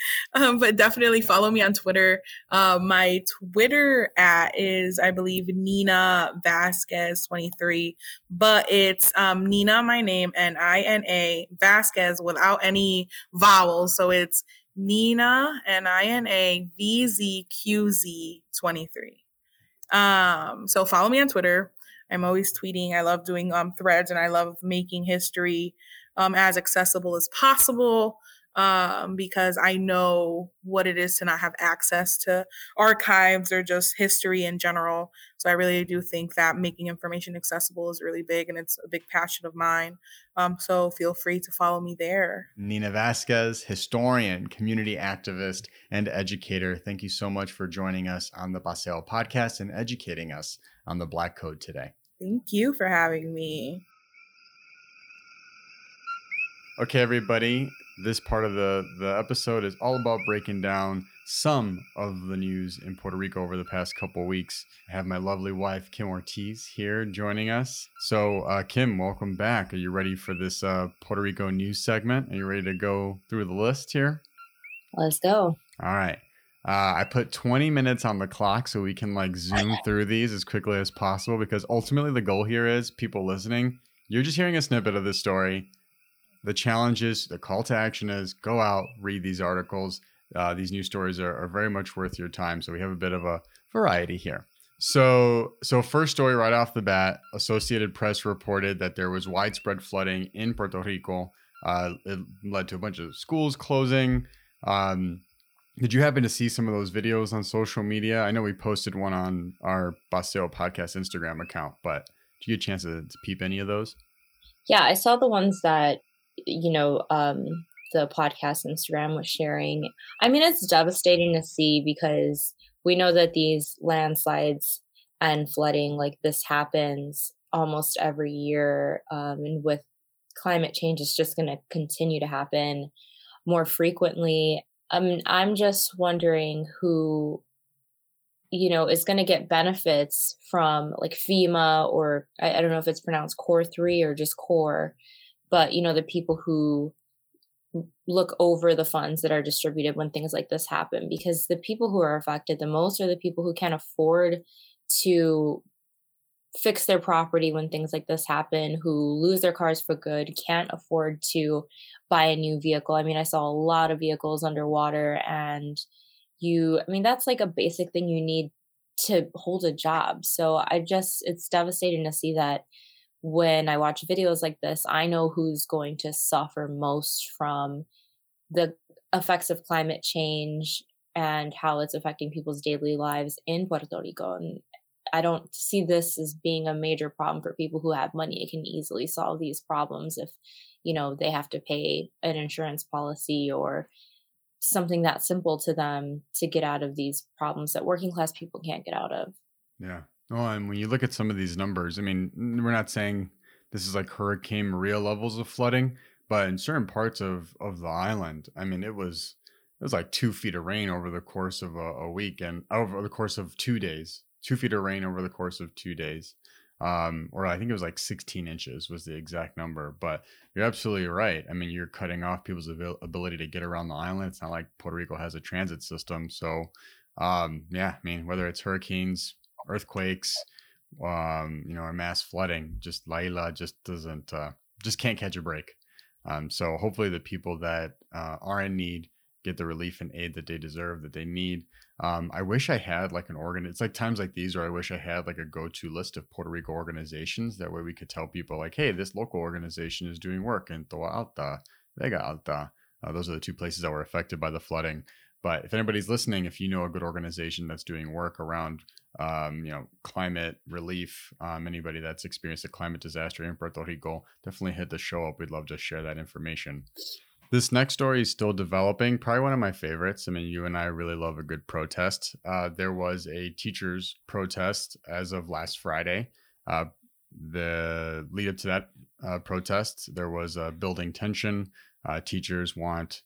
Um, but definitely follow me on Twitter. Uh, my Twitter at is, I believe, Nina Vasquez 23, but it's um, Nina, my name, and I N A Vasquez without any vowels. So it's Nina and I N A V Z Q Z 23. Um, so follow me on Twitter. I'm always tweeting. I love doing um, threads and I love making history um, as accessible as possible um, because I know what it is to not have access to archives or just history in general. So I really do think that making information accessible is really big and it's a big passion of mine. Um, so feel free to follow me there. Nina Vasquez, historian, community activist, and educator. Thank you so much for joining us on the Paseo podcast and educating us on the Black Code today. Thank you for having me. Okay, everybody this part of the the episode is all about breaking down some of the news in Puerto Rico over the past couple weeks. I have my lovely wife Kim Ortiz here joining us. So, uh, Kim, welcome back. Are you ready for this uh, Puerto Rico news segment? Are you ready to go through the list here? Let's go. All right. Uh, I put 20 minutes on the clock so we can like zoom through these as quickly as possible because ultimately the goal here is people listening. You're just hearing a snippet of this story the challenge is the call to action is go out, read these articles. Uh, these news stories are, are, very much worth your time. So we have a bit of a variety here. So, so first story right off the bat, Associated Press reported that there was widespread flooding in Puerto Rico. Uh, it led to a bunch of schools closing. Um, did you happen to see some of those videos on social media? I know we posted one on our Paseo podcast Instagram account, but did you get a chance to, to peep any of those? Yeah, I saw the ones that you know um, the podcast Instagram was sharing. I mean, it's devastating to see because we know that these landslides and flooding like this happens almost every year um, and with climate change it's just going to continue to happen more frequently I mean, i'm just wondering who you know is going to get benefits from like fema or I, I don't know if it's pronounced core 3 or just core but you know the people who look over the funds that are distributed when things like this happen because the people who are affected the most are the people who can't afford to fix their property when things like this happen who lose their cars for good can't afford to buy a new vehicle. I mean i saw a lot of vehicles underwater and you i mean that's like a basic thing you need to hold a job. So i just it's devastating to see that when I watch videos like this, I know who's going to suffer most from the effects of climate change and how it's affecting people's daily lives in Puerto Rico. And I don't see this as being a major problem for people who have money. It can easily solve these problems if, you know, they have to pay an insurance policy or something that simple to them to get out of these problems that working class people can't get out of. Yeah. Oh, and when you look at some of these numbers, I mean, we're not saying this is like Hurricane Maria levels of flooding, but in certain parts of of the island, I mean, it was it was like two feet of rain over the course of a, a week and over the course of two days. Two feet of rain over the course of two days, um, or I think it was like 16 inches was the exact number. But you're absolutely right. I mean, you're cutting off people's ability to get around the island. It's not like Puerto Rico has a transit system, so um, yeah. I mean, whether it's hurricanes, earthquakes, um, you know, or mass flooding. Just la isla just doesn't, uh, just can't catch a break. Um, so hopefully the people that uh, are in need get the relief and aid that they deserve, that they need. Um, I wish I had like an organ. It's like times like these where I wish I had like a go-to list of Puerto Rico organizations. That way we could tell people like, hey, this local organization is doing work in Toa Alta, Vega Alta. Uh, those are the two places that were affected by the flooding. But if anybody's listening, if you know a good organization that's doing work around um, you know, climate relief. Um, anybody that's experienced a climate disaster in Puerto Rico, definitely hit the show up. We'd love to share that information. This next story is still developing. Probably one of my favorites. I mean, you and I really love a good protest. Uh, there was a teachers' protest as of last Friday. Uh, the lead up to that uh, protest, there was a building tension. Uh, teachers want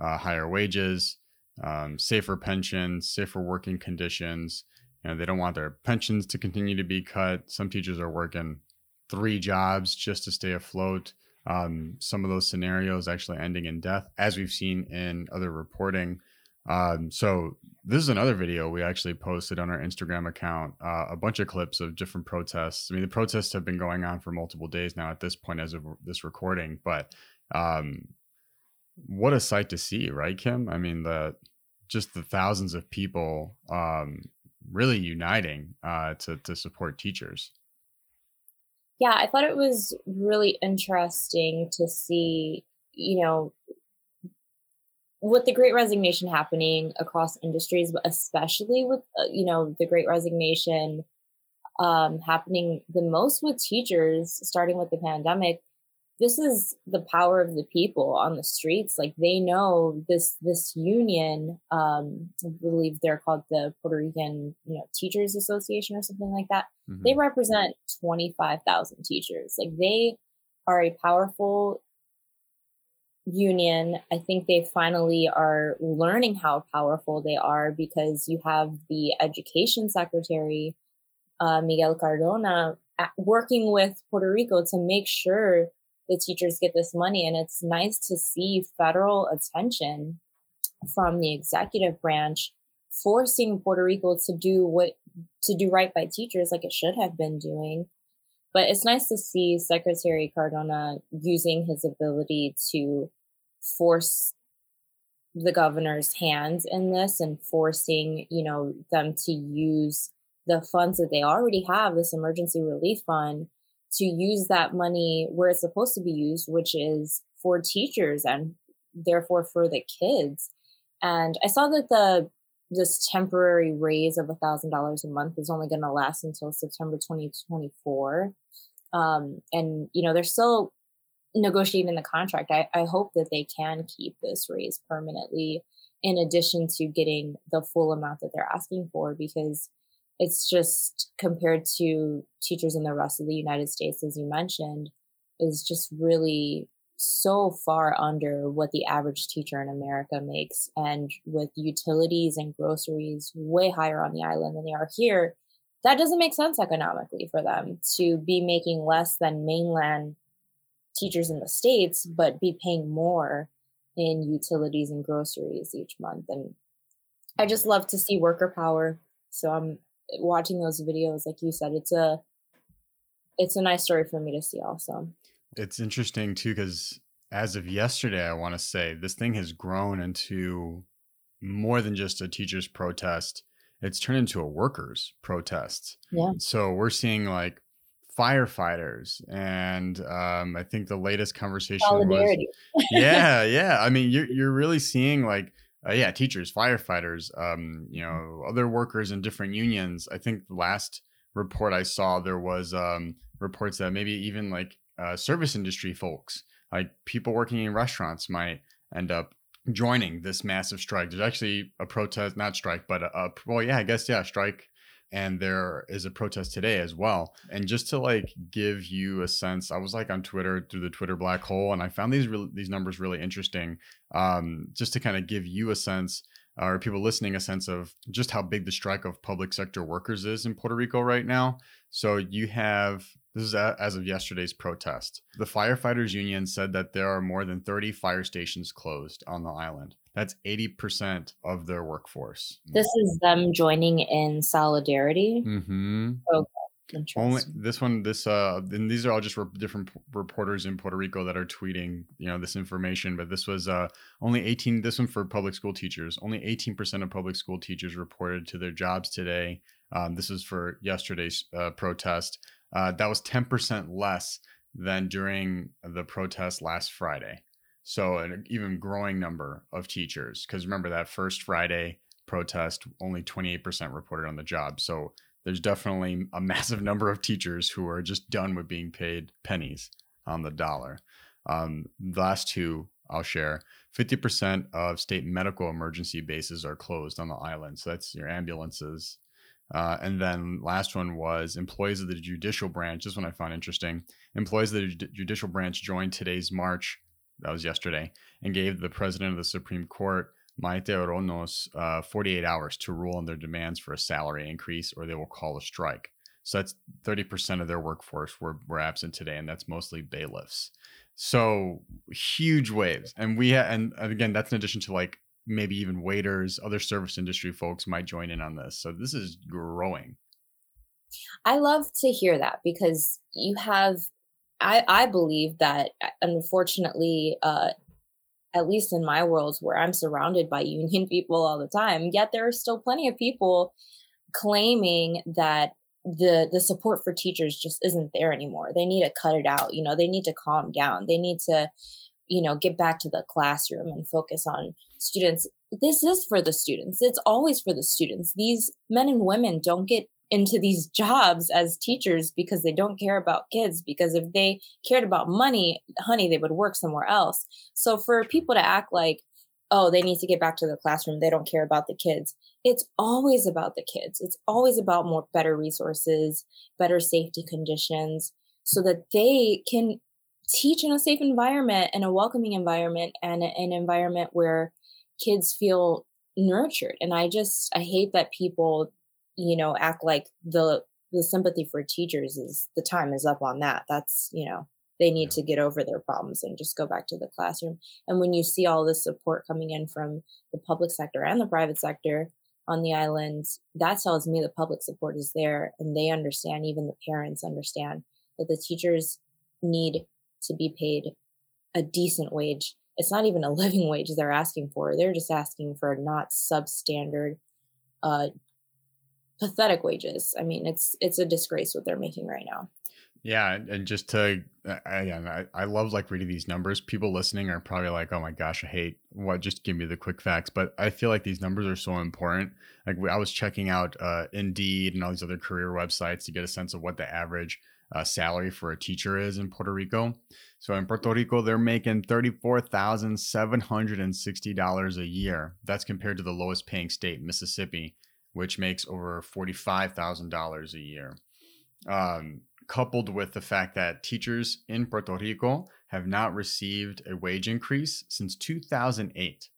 uh, higher wages, um, safer pensions, safer working conditions. You know, they don't want their pensions to continue to be cut. Some teachers are working three jobs just to stay afloat. Um, some of those scenarios actually ending in death, as we've seen in other reporting. Um, so this is another video we actually posted on our Instagram account. Uh, a bunch of clips of different protests. I mean, the protests have been going on for multiple days now at this point as of this recording. But um, what a sight to see, right, Kim? I mean, the just the thousands of people um, really uniting uh, to to support teachers. Yeah, I thought it was really interesting to see, you know, with the Great Resignation happening across industries, but especially with uh, you know the Great Resignation um, happening the most with teachers, starting with the pandemic this is the power of the people on the streets. Like they know this this union um i believe they're called the puerto rican you know teachers association or something like that. Mm-hmm. they represent 25,000 teachers. Like they are a powerful union. I think they finally are learning how powerful they are because you have the education secretary uh, miguel cardona working with puerto rico to make sure the teachers get this money. And it's nice to see federal attention from the executive branch forcing Puerto Rico to do what to do right by teachers like it should have been doing. But it's nice to see Secretary Cardona using his ability to force the governor's hands in this and forcing, you know, them to use the funds that they already have, this emergency relief fund, to use that money where it's supposed to be used, which is for teachers and therefore for the kids. And I saw that the this temporary raise of a thousand dollars a month is only going to last until September 2024. Um, and you know they're still negotiating the contract. I, I hope that they can keep this raise permanently, in addition to getting the full amount that they're asking for, because it's just compared to teachers in the rest of the United States, as you mentioned, is just really so far under what the average teacher in America makes. And with utilities and groceries way higher on the island than they are here, that doesn't make sense economically for them to be making less than mainland teachers in the States, but be paying more in utilities and groceries each month. And I just love to see worker power. So I'm watching those videos, like you said, it's a it's a nice story for me to see also. It's interesting too, because as of yesterday, I want to say this thing has grown into more than just a teacher's protest. It's turned into a workers' protest. Yeah. So we're seeing like firefighters, and um, I think the latest conversation was yeah, yeah. I mean, you're you're really seeing like uh, yeah, teachers, firefighters, um, you know, other workers in different unions. I think the last report I saw there was um, reports that maybe even like uh, service industry folks, like people working in restaurants, might end up joining this massive strike. There's actually a protest, not strike, but a, a well, yeah, I guess yeah, strike and there is a protest today as well. And just to like give you a sense i was like on twitter through the twitter black hole and i found these re- these numbers really interesting um, just to kind of give you a sense or people listening a sense of just how big the strike of public sector workers is in puerto rico right now. So you have this is as of yesterday's protest. The firefighters union said that there are more than 30 fire stations closed on the island that's 80% of their workforce. This is them joining in solidarity. Mm-hmm. Okay. Only this one, this uh, and these are all just re- different p- reporters in Puerto Rico that are tweeting, you know, this information. But this was uh, only 18. This one for public school teachers. Only 18% of public school teachers reported to their jobs today. Um, this is for yesterday's uh, protest. Uh, that was 10% less than during the protest last Friday. So an even growing number of teachers, because remember that first Friday protest, only 28% reported on the job. So there's definitely a massive number of teachers who are just done with being paid pennies on the dollar. Um, the last two I'll share 50% of state medical emergency bases are closed on the island. So that's your ambulances. Uh, and then last one was employees of the judicial branch. This one I found interesting. Employees of the judicial branch joined today's march that was yesterday, and gave the president of the Supreme Court, Maite Oronoz, uh, 48 hours to rule on their demands for a salary increase or they will call a strike. So that's 30% of their workforce were, were absent today, and that's mostly bailiffs. So huge waves. And we, ha- and again, that's in addition to like maybe even waiters, other service industry folks might join in on this. So this is growing. I love to hear that because you have I, I believe that uh, unfortunately, uh, at least in my world where I'm surrounded by union people all the time, yet there are still plenty of people claiming that the the support for teachers just isn't there anymore. They need to cut it out. You know, they need to calm down. They need to, you know, get back to the classroom and focus on students. This is for the students. It's always for the students. These men and women don't get into these jobs as teachers because they don't care about kids because if they cared about money honey they would work somewhere else. So for people to act like oh they need to get back to the classroom they don't care about the kids it's always about the kids. It's always about more better resources better safety conditions so that they can teach in a safe environment and a welcoming environment and an environment where kids feel nurtured. And i just i hate that people you know act like the the sympathy for teachers is the time is up on that. That's you know they need to get over their problems and just go back to the classroom. And when you see all this support coming in from the public sector and the private sector on the island that tells me the public support is there and they understand even the parents understand that the teachers need to be paid a decent wage. It's not even a living wage they're asking for they're just asking for not substandard uh, pathetic wages. I mean, it's it's a disgrace what they're making right now. Yeah, and just to again, I, I love like reading these numbers. People listening are probably like, "Oh my gosh, I hate what." Just give me the quick facts. But I feel like these numbers are so important. Like I was checking out uh, Indeed and all these other career websites to get a sense of what the average uh, salary for a teacher is in Puerto Rico. So in Puerto Rico, they're making thirty-four thousand seven hundred and sixty dollars a year. That's compared to the lowest paying state, Mississippi, which makes over forty-five thousand dollars a year. Um, coupled with the fact that teachers in Puerto Rico have not received a wage increase since 2008.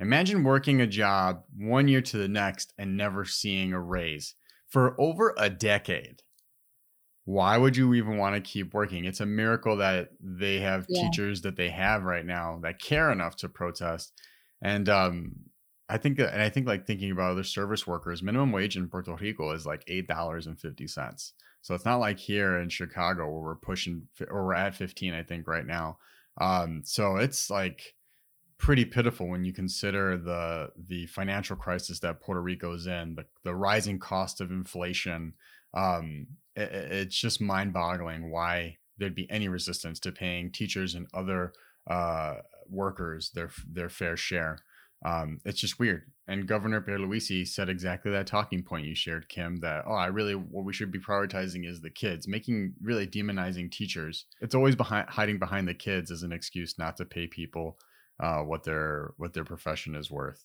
Imagine working a job one year to the next and never seeing a raise for over a decade. Why would you even want to keep working? It's a miracle that they have yeah. teachers that they have right now that care enough to protest. And um, I think and I think like thinking about other service workers, minimum wage in Puerto Rico is like eight dollars and fifty cents. So it's not like here in Chicago where we're pushing or we're at 15, I think, right now. Um, so it's like pretty pitiful when you consider the the financial crisis that Puerto Rico is in, the, the rising cost of inflation. Um, it, it's just mind boggling why there'd be any resistance to paying teachers and other uh, workers their their fair share. Um, it's just weird. And Governor Pierluisi said exactly that talking point you shared, Kim, that, oh, I really, what we should be prioritizing is the kids, making really demonizing teachers. It's always behind, hiding behind the kids as an excuse not to pay people uh, what their what their profession is worth.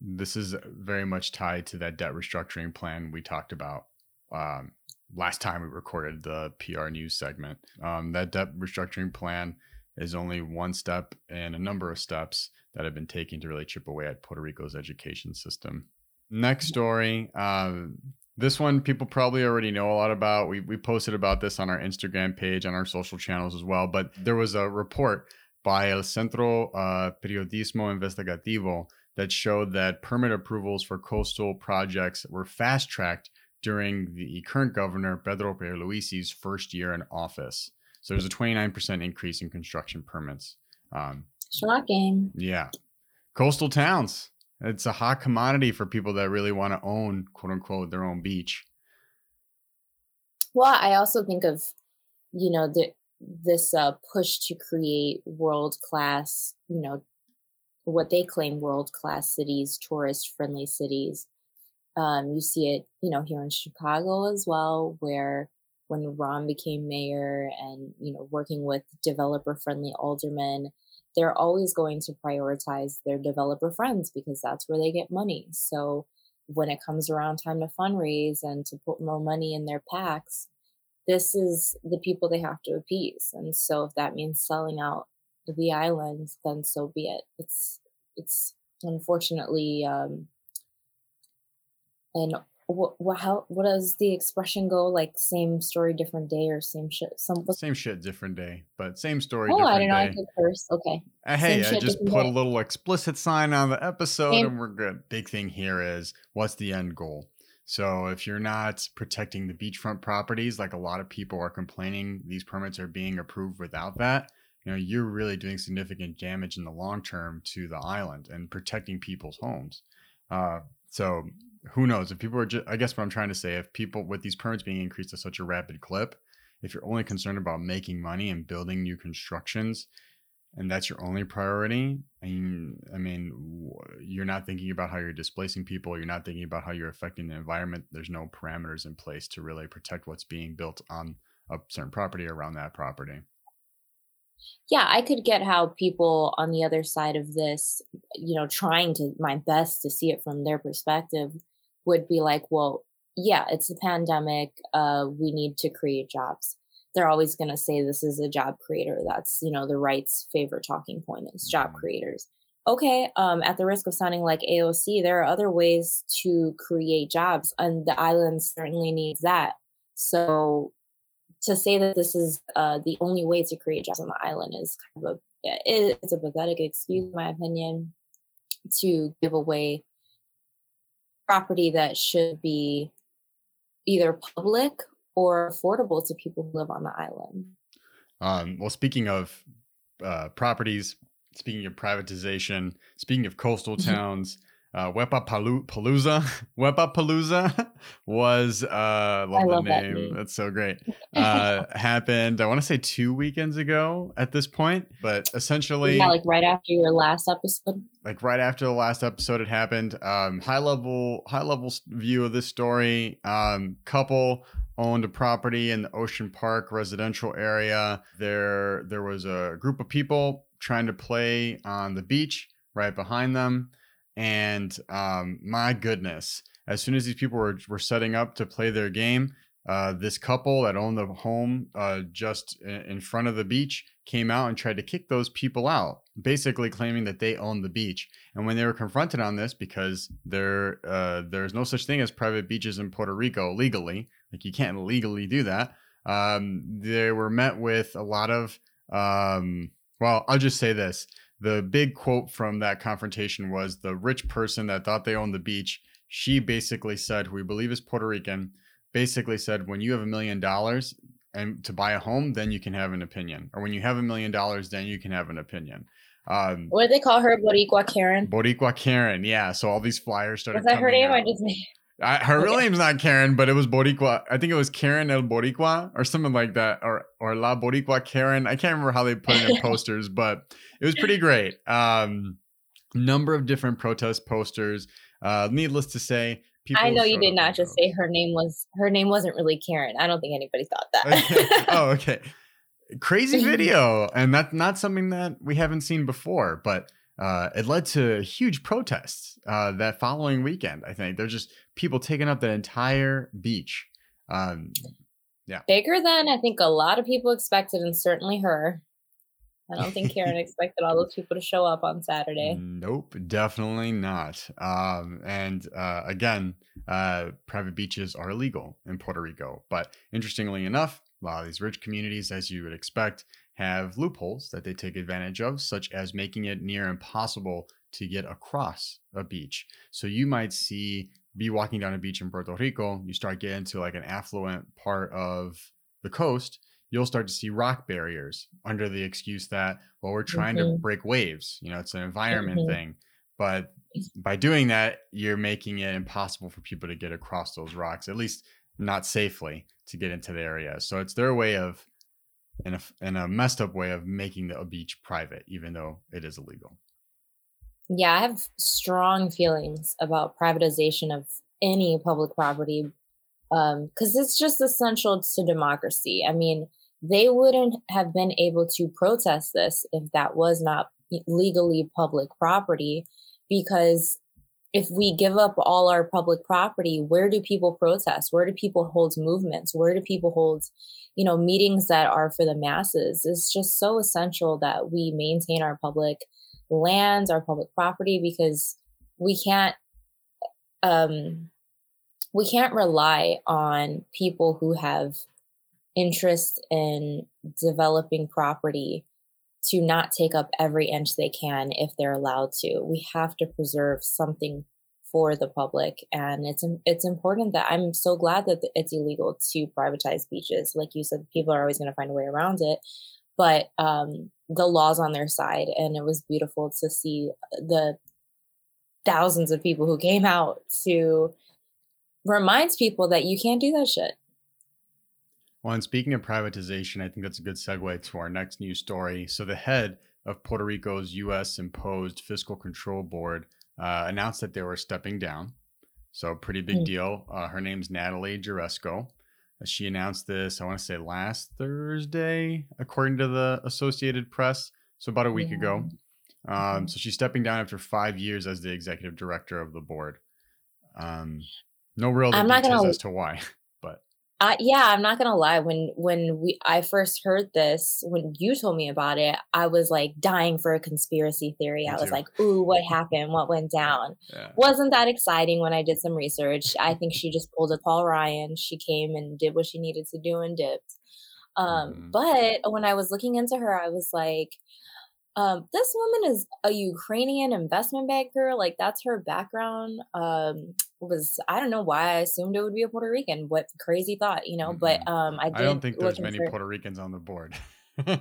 This is very much tied to that debt restructuring plan we talked about um, last time we recorded the PR news segment. Um, that debt restructuring plan is only one step in a number of steps that have been taking to really chip away at Puerto Rico's education system. Next story. Um, this one people probably already know a lot about. We, we posted about this on our Instagram page, on our social channels as well. But there was a report by El Centro uh, Periodismo Investigativo that showed that permit approvals for coastal projects were fast tracked during the current governor Pedro Pierluisi's first year in office. So there's a 29% increase in construction permits. Um, Shocking. Yeah. Coastal towns. It's a hot commodity for people that really want to own, quote unquote, their own beach. Well, I also think of, you know, the, this uh, push to create world class, you know, what they claim world class cities, tourist friendly cities. Um, you see it, you know, here in Chicago as well, where when Rahm became mayor and, you know, working with developer friendly aldermen, they're always going to prioritize their developer friends because that's where they get money. So when it comes around time to fundraise and to put more money in their PACs, this is the people they have to appease. And so if that means selling out the island, then so be it. It's it's unfortunately um, an what, what how what does the expression go like same story different day or same shit some same shit different day but same story oh i don't know i could curse okay uh, hey i just put day. a little explicit sign on the episode same. and we're good big thing here is what's the end goal so if you're not protecting the beachfront properties like a lot of people are complaining these permits are being approved without that you know you're really doing significant damage in the long term to the island and protecting people's homes uh, so who knows? If people are just i guess what i'm trying to say if people with these permits being increased at such a rapid clip if you're only concerned about making money and building new constructions and that's your only priority I mean, I mean you're not thinking about how you're displacing people you're not thinking about how you're affecting the environment there's no parameters in place to really protect what's being built on a certain property around that property. Yeah i could get how people on the other side of this you know trying to my best to see it from their perspective would be like, well, yeah, it's a pandemic. Uh, we need to create jobs. They're always going to say this is a job creator. That's, you know, the right's favorite talking point is job mm-hmm. creators. Okay, um, at the risk of sounding like AOC, there are other ways to create jobs, and the island certainly needs that. So to say that this is uh, the only way to create jobs on the island is kind of a it's a pathetic excuse, in my opinion, to give away property that should be either public or affordable to people who live on the island. Um, well, speaking of uh, properties, speaking of privatization, speaking of coastal mm-hmm. towns, uh, Wepa Palooza. Wepa Palooza was uh, love, love the name. That name. That's so great. Uh, happened. I want to say two weekends ago at this point, but essentially, yeah, like right after your last episode. Like right after the last episode, it happened. Um, high level, high level view of this story. Um, couple owned a property in the Ocean Park residential area. There, there was a group of people trying to play on the beach right behind them. And um, my goodness, as soon as these people were, were setting up to play their game, uh, this couple that owned the home uh, just in front of the beach came out and tried to kick those people out, basically claiming that they owned the beach. And when they were confronted on this, because there uh, there's no such thing as private beaches in Puerto Rico legally, like you can't legally do that, um, they were met with a lot of, um, well, I'll just say this: the big quote from that confrontation was the rich person that thought they owned the beach. She basically said, who we believe is Puerto Rican, basically said, when you have a million dollars and to buy a home, then you can have an opinion. Or when you have a million dollars, then you can have an opinion. Um, what do they call her? Boricua Karen. Boricua Karen. Yeah. So all these flyers started. Was that her name? Out. I just. I, her okay. real name's not Karen, but it was Boricua. I think it was Karen El Boricua or something like that, or or La Boricua Karen. I can't remember how they put it in posters, but it was pretty great. Um, number of different protest posters. Uh, needless to say, people. I know you did not just say her name was her name wasn't really Karen. I don't think anybody thought that. oh, okay. Crazy video, and that's not something that we haven't seen before, but uh, it led to huge protests uh, that following weekend. I think there's just people taking up the entire beach. Um, yeah, bigger than I think a lot of people expected, and certainly her. I don't think Karen expected all those people to show up on Saturday. Nope, definitely not. Um, and uh, again, uh, private beaches are illegal in Puerto Rico. But interestingly enough, a lot of these rich communities, as you would expect, have loopholes that they take advantage of, such as making it near impossible to get across a beach. So you might see be walking down a beach in Puerto Rico, you start getting to like an affluent part of the coast, you'll start to see rock barriers under the excuse that, well, we're trying mm-hmm. to break waves. You know, it's an environment mm-hmm. thing. But by doing that, you're making it impossible for people to get across those rocks, at least not safely to get into the area. So it's their way of in a, in a messed up way of making the, beach private, even though it is illegal. Yeah, I have strong feelings about privatization of any public property because um, it's just essential to democracy. I mean, they wouldn't have been able to protest this if that was not legally public property because if we give up all our public property where do people protest? Where do people hold movements? Where do people hold you know meetings that are for the masses? It's just so essential that we maintain our public lands our public property because we can't um we can't rely on people who have interest in developing property to not take up every inch they can if they're allowed to. We have to preserve something for the public and it's it's important that I'm so glad that it's illegal to privatize beaches. Like you said people are always going to find a way around it, but um the laws on their side and it was beautiful to see the thousands of people who came out to remind people that you can't do that shit. Well, and speaking of privatization, I think that's a good segue to our next news story. So, the head of Puerto Rico's U.S. imposed fiscal control board uh, announced that they were stepping down. So, pretty big mm-hmm. deal. Uh, her name's Natalie Jaresko. She announced this, I want to say last Thursday, according to the Associated Press. So, about a week yeah. ago. Um, mm-hmm. So, she's stepping down after five years as the executive director of the board. Um, no real I'm not gonna, as to why. But uh, yeah, I'm not gonna lie. When when we I first heard this, when you told me about it, I was like dying for a conspiracy theory. Me I was too. like, "Ooh, what happened? What went down?" Yeah. Wasn't that exciting when I did some research. I think she just pulled a Paul Ryan. She came and did what she needed to do and dipped. Um, mm-hmm. But when I was looking into her, I was like, um, this woman is a Ukrainian investment banker. Like that's her background. Um, was I don't know why I assumed it would be a Puerto Rican. What crazy thought, you know? Mm-hmm. But um, I, I don't think there's many her. Puerto Ricans on the board.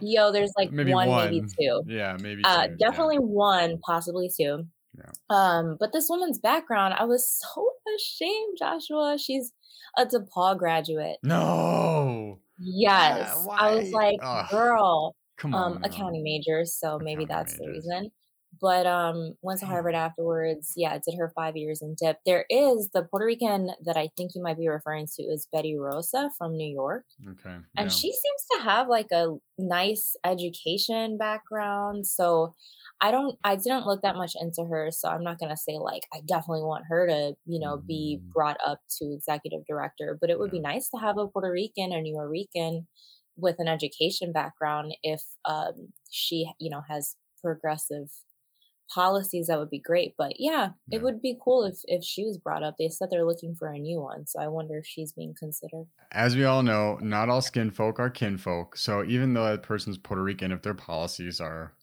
Yo, there's like maybe one, one, maybe two. Yeah, maybe. Uh, definitely yeah. one, possibly two. Yeah. Um, but this woman's background, I was so ashamed, Joshua. She's a DePaul graduate. No. Yes. I was like, Ugh. girl, Come um, accounting major, so maybe Accounting that's the reason. But um, went to Harvard afterwards. Yeah, did her five years in dip. There is the Puerto Rican that I think you might be referring to is Betty Rosa from New York. Okay. and yeah. she seems to have like a nice education background so i don't i didn't look that much into her so i'm not going to say like i definitely want her to you know be Mm. brought up to executive director but it would Yeah. be nice to have a puerto rican or new rican with an education background if um, she you know has progressive policies that would be great but yeah, Yeah. it would be cool if if she was brought up they said they're looking for a new one so i wonder if she's being considered As we all know, not all skin folk are kinfolk. So even though that person's Puerto Rican, if their policies are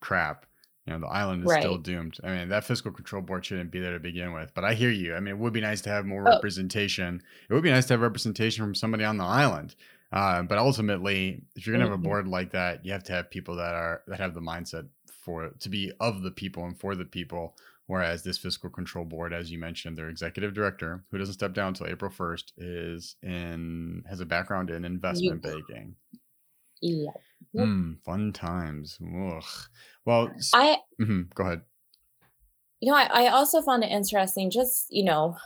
crap, you know, the island is still doomed. I mean, that fiscal control board shouldn't be there to begin with. But I hear you. I mean, it would be nice to have more Oh. representation. It would be nice to have representation from somebody on the island. Uh, but ultimately, if you're gonna have a Mhm. board like that, you have to have people that are that have the mindset for to be of the people and for the people. Whereas this fiscal control board, as you mentioned, their executive director, who doesn't step down until April 1st, is in has a background in investment banking. yeah. Hmm, fun times. Ugh. Well, i mhm, go ahead. you know I, I also found it interesting just you know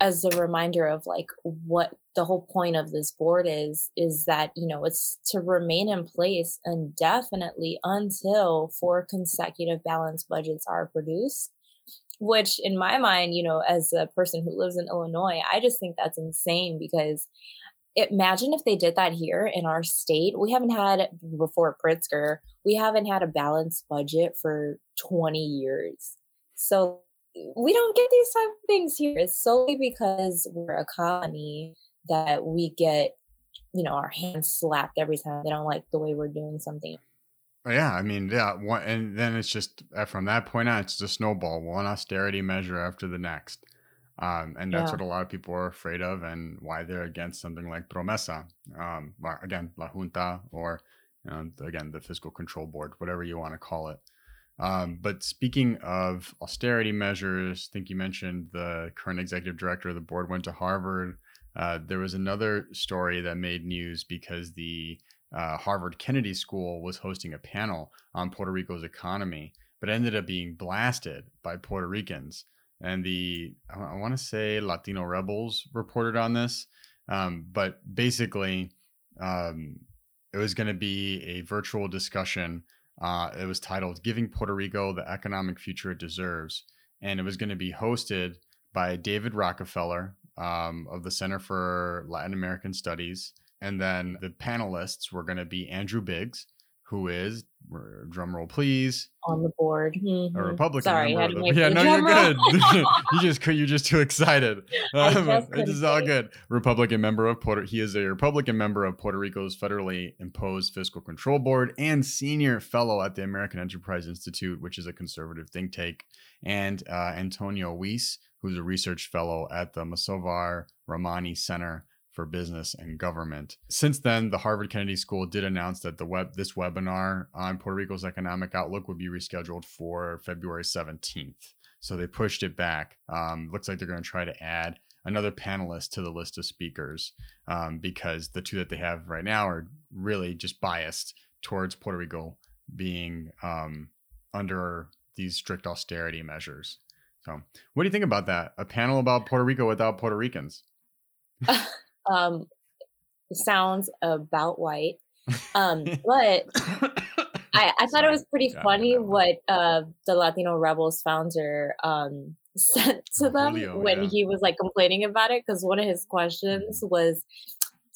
as a reminder of like what the whole point of this board is is that you know it's to remain in place indefinitely until four consecutive balanced budgets are produced which in my mind you know as a person who lives in illinois i just think that's insane because imagine if they did that here in our state. We haven't had before pritzker we haven't had a balanced budget for 20 years. So we don't get these type of things here. It's solely because we're a colony that we get, you know, our hands slapped every time they don't like the way we're doing something. Oh, Yeah, I mean, yeah, one, and then it's just uh, from that point on, it's just a snowball, one austerity measure after the next, um, and that's Yeah. what a lot of people are afraid of, and why they're against something like Promesa, um, again, La Junta, or you know, again, the Fiscal Control Board, whatever you want to call it. Um, but speaking of austerity measures, I think you mentioned the current executive director of the board went to Harvard. Uh, there was another story that made news because the uh, Harvard Kennedy School was hosting a panel on Puerto Rico's economy, but ended up being blasted by Puerto Ricans. And the, I want to say Latino Rebels reported on this. Um, but basically, um, it was going to be a virtual discussion. Uh, it was titled Giving Puerto Rico the Economic Future It Deserves. And it was going to be hosted by David Rockefeller um, of the Center for Latin American Studies. And then the panelists were going to be Andrew Biggs, who is, drum roll please, On the board. a Mhm. Republican Sorry, I had member. Of the, yeah, no, you're good. you just you're just too excited. Um, this is all good. Republican member of Puerto. He is a Republican member of Puerto Rico's federally imposed fiscal control board and senior fellow at the American Enterprise Institute, which is a conservative think tank, and uh, Antonio Weiss, who's a research fellow at the Masovar Ramani Center for Business and Government. Since then, the Harvard Kennedy School did announce that the web this webinar on Puerto Rico's economic outlook would be rescheduled for February 17th. So they pushed it back. Um, looks like they're going to try to add another panelist to the list of speakers um, because the two that they have right now are really just biased towards Puerto Rico being um, under these strict austerity measures. So, what do you think about that? A panel about Puerto Rico without Puerto Ricans? um, sounds about white. Um, but I, I thought it was pretty Yeah, funny what uh, the Latino Rebels founder um, said to them Julio, when yeah. he was like complaining about it. Because one of his questions was,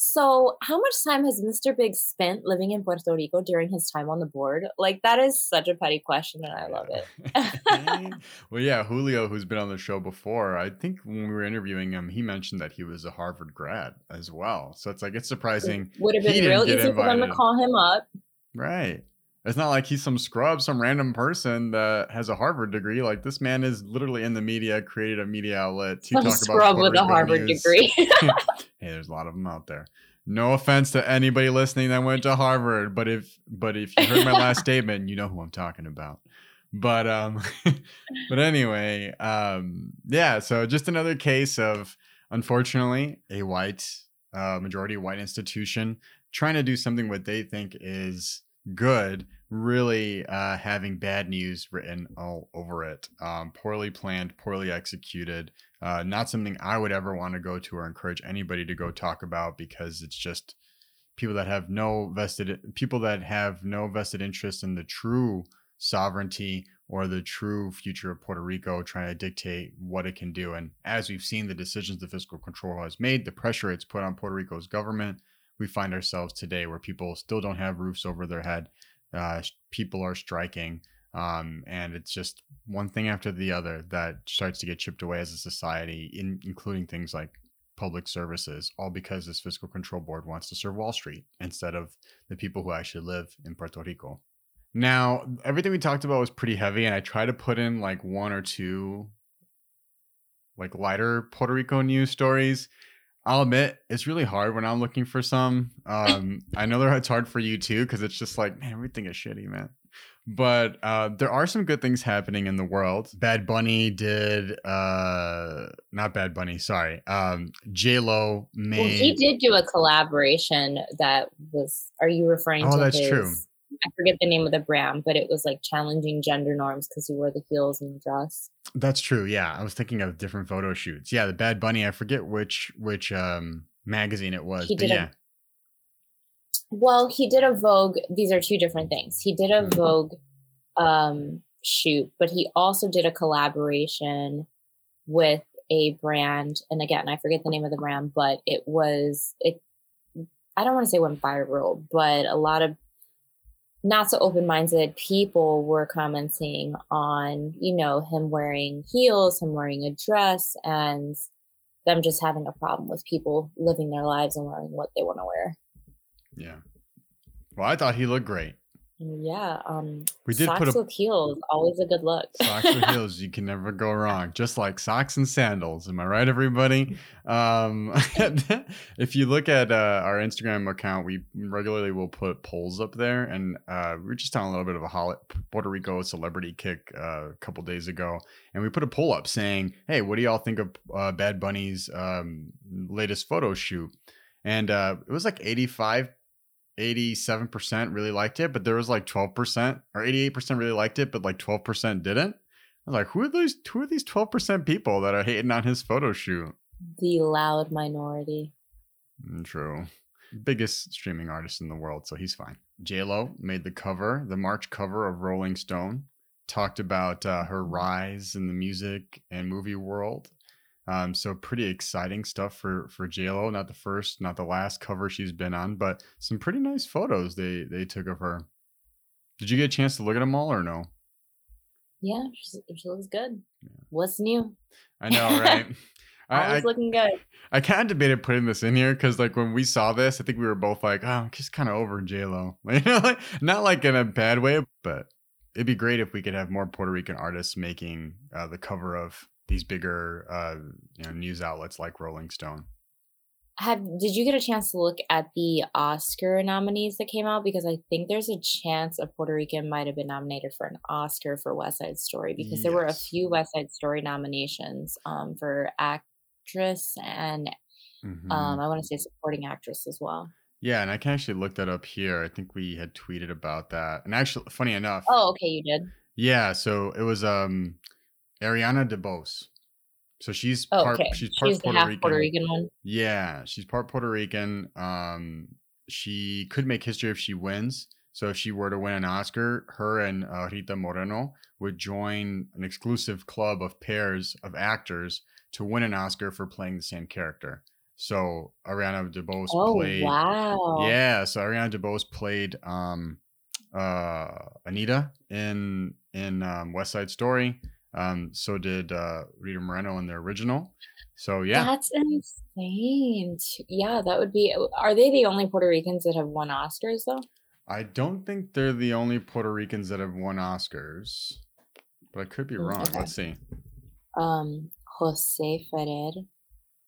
"So, how much time has Mr. Biggs spent living in Puerto Rico during his time on the board?" Like that is such a petty question, and I love it. it. well, yeah, Julio, who's been on the show before, I think when we were interviewing him, he mentioned that he was a Harvard grad as well. So it's like it's surprising, Would have been real easy for them to call him up. right? It's not like he's some scrub, some random person that has a Harvard degree. Like this man is literally in the media, created a media outlet to Some talk scrub about with Puerto a Harvard news. degree. hey, there's a lot of them out there. No offense to anybody listening that went to Harvard, but if but if you heard my last statement, you know who I'm talking about. but um, but anyway, um, yeah. So just another case of unfortunately a white uh, majority white institution trying to do something what they think is good really uh, having bad news written all over it um, poorly planned poorly executed uh, not something i would ever want to go to or encourage anybody to go talk about because it's just people that have no vested people that have no vested interest in the true sovereignty or the true future of Puerto Rico, trying to dictate what it can do. And as we've seen the decisions the fiscal control has made, the pressure it's put on Puerto Rico's government, we find ourselves today where people still don't have roofs over their head. Uh, people are striking. Um, and it's just one thing after the other that starts to get chipped away as a society, in, including things like public services, all because this fiscal control board wants to serve Wall Street instead of the people who actually live in Puerto Rico. Now, everything we talked about was pretty heavy, and I try to put in like one or two like lighter Puerto Rico news stories. I'll admit it's really hard when I'm looking for some. Um, I know that it's hard for you too because it's just like man, everything is shitty, man. But uh, there are some good things happening in the world. Bad Bunny did, uh, not Bad Bunny, sorry. Um, J Lo made. Well, he did do a collaboration that was. Are you referring oh, to? Oh, that's his, true. I forget the name of the brand, but it was like challenging gender norms because he wore the heels and the dress. That's true. Yeah, I was thinking of different photo shoots. Yeah, the Bad Bunny. I forget which which um magazine it was. He but yeah. Well, he did a Vogue. These are two different things. He did a mm-hmm. Vogue um shoot, but he also did a collaboration with a brand. And again, I forget the name of the brand, but it was it. I don't want to say went viral, but a lot of not so open minded people were commenting on, you know, him wearing heels, him wearing a dress, and them just having a problem with people living their lives and wearing what they want to wear. Yeah. Well, I thought he looked great. Yeah, um, we did socks put a, with heels, always a good look. socks with heels, you can never go wrong. Just like socks and sandals. Am I right, everybody? Um, if you look at uh, our Instagram account, we regularly will put polls up there, and uh, we are just on a little bit of a hol- Puerto Rico celebrity kick uh, a couple days ago, and we put a poll up saying, "Hey, what do y'all think of uh, Bad Bunny's um, latest photo shoot?" And uh, it was like eighty-five 87% really liked it, but there was like 12% or 88% really liked it, but like 12% didn't. I was like, who are those who are these 12% people that are hating on his photo shoot? The loud minority. Mm, true. Biggest streaming artist in the world, so he's fine. Lo made the cover, the March cover of Rolling Stone. Talked about uh, her rise in the music and movie world um, so pretty exciting stuff for for JLo. Not the first, not the last cover she's been on, but some pretty nice photos they they took of her. Did you get a chance to look at them all or no? Yeah, she, she looks good. Yeah. What's new? I know, right? I, was looking good. I kind of debated putting this in here because, like, when we saw this, I think we were both like, "Oh, I'm just kind of over J Lo." Like, you know, like, not like in a bad way, but it'd be great if we could have more Puerto Rican artists making uh, the cover of these bigger uh, you know news outlets like Rolling Stone. Have did you get a chance to look at the Oscar nominees that came out? Because I think there's a chance a Puerto Rican might have been nominated for an Oscar for West Side Story because yes. there were a few West Side Story nominations um, for actress and mm-hmm. um, I want to say supporting actress as well. Yeah, and I can actually look that up here. I think we had tweeted about that. And actually, funny enough. Oh, okay, you did. Yeah, so it was um Ariana DeBose. So she's oh, part okay. she's part she's Puerto Rican. Puerto Rican one. Yeah, she's part Puerto Rican. Um, she could make history if she wins. So if she were to win an Oscar, her and uh, Rita Moreno would join an exclusive club of pairs of actors to win an Oscar for playing the same character. So Ariana DeBose oh, played. Wow. Yeah, so Ariana DeBose played um, uh, Anita in in um, West Side Story. Um, so did uh, Rita Moreno in the original. So yeah, that's insane. Yeah, that would be. Are they the only Puerto Ricans that have won Oscars though? I don't think they're the only Puerto Ricans that have won Oscars, but I could be mm, wrong. Okay. Let's see. Um, Jose Ferrer.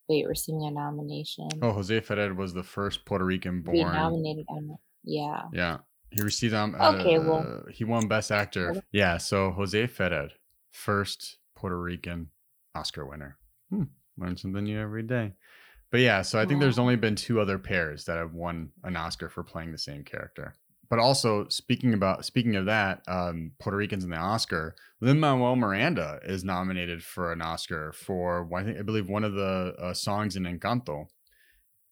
Wait, receiving a nomination. Oh, Jose Ferrer was the first Puerto Rican born. nominated. Yeah. Yeah. He received um. Okay, uh, well- he won Best Actor. Yeah, so Jose Ferrer, first Puerto Rican Oscar winner. Hmm, learn something new every day. But yeah, so I think there's only been two other pairs that have won an Oscar for playing the same character. But also speaking about speaking of that, um, Puerto Ricans in the Oscar, Lin Manuel Miranda is nominated for an Oscar for I think I believe one of the uh, songs in Encanto.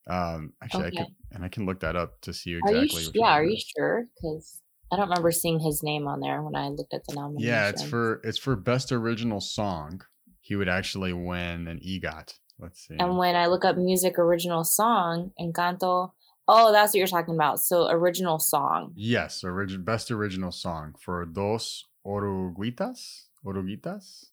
Um, actually, I Okay. could and I can look that up to see Are exactly. you? sh- one Yeah. Are you sure? Because I don't remember seeing his name on there when I looked at the nominations. Yeah, it's for it's for best original song. He would actually win an EGOT. Let's see. And when I look up music original song, Encanto. Oh, that's what you're talking about. So original song. yes, origin best original song for Dos Oruguitas. Oruguitas.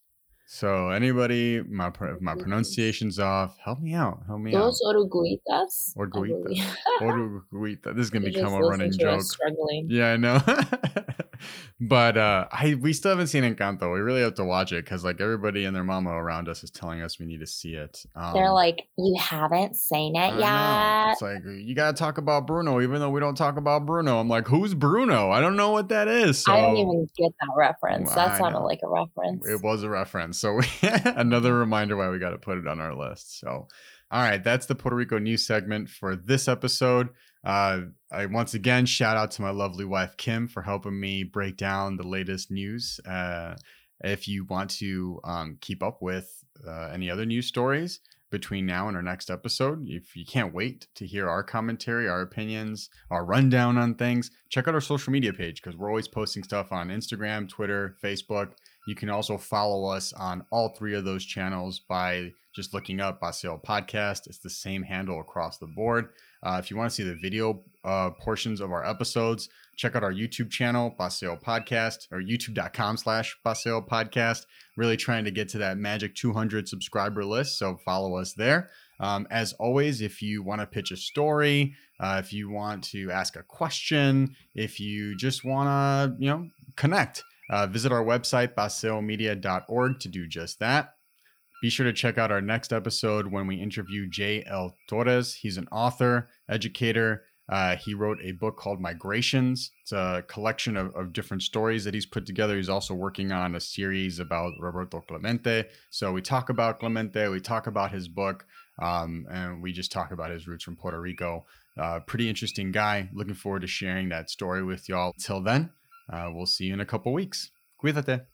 So anybody, my if my pronunciation's off. Help me out. Help me Dos Oruguitas. I Oruguitas. believe. out. Oruguita. This is gonna become a running joke. Struggling. Yeah, I know. but uh I we still haven't seen Encanto. We really have to watch it because like everybody and their mama around us is telling us we need to see it. Um, They're like, you haven't seen I it know. yet. It's like you gotta talk about Bruno, even though we don't talk about Bruno. I'm like, who's Bruno? I don't know what that is. So I don't even get that reference. Well, That sounded like a reference. it was a reference. So another reminder why we got to put it on our list. So, all right, that's the Puerto Rico news segment for this episode. Uh, I once again shout out to my lovely wife Kim for helping me break down the latest news. Uh, if you want to um, keep up with uh, any other news stories between now and our next episode, if you can't wait to hear our commentary, our opinions, our rundown on things, check out our social media page because we're always posting stuff on Instagram, Twitter, Facebook. You can also follow us on all three of those channels by just looking up Basel Podcast. It's the same handle across the board. Uh, if you want to see the video uh, portions of our episodes, check out our YouTube channel, Basel Podcast, or youtube.com slash Basel Podcast. Really trying to get to that magic 200 subscriber list, so follow us there. Um, as always, if you want to pitch a story, uh, if you want to ask a question, if you just want to, you know, connect, uh, visit our website, basilmedia.org, to do just that. Be sure to check out our next episode when we interview J.L. Torres. He's an author, educator. Uh, he wrote a book called Migrations. It's a collection of, of different stories that he's put together. He's also working on a series about Roberto Clemente. So we talk about Clemente, we talk about his book, um, and we just talk about his roots from Puerto Rico. Uh, pretty interesting guy. Looking forward to sharing that story with y'all. Till then, uh, we'll see you in a couple weeks. Cuídate.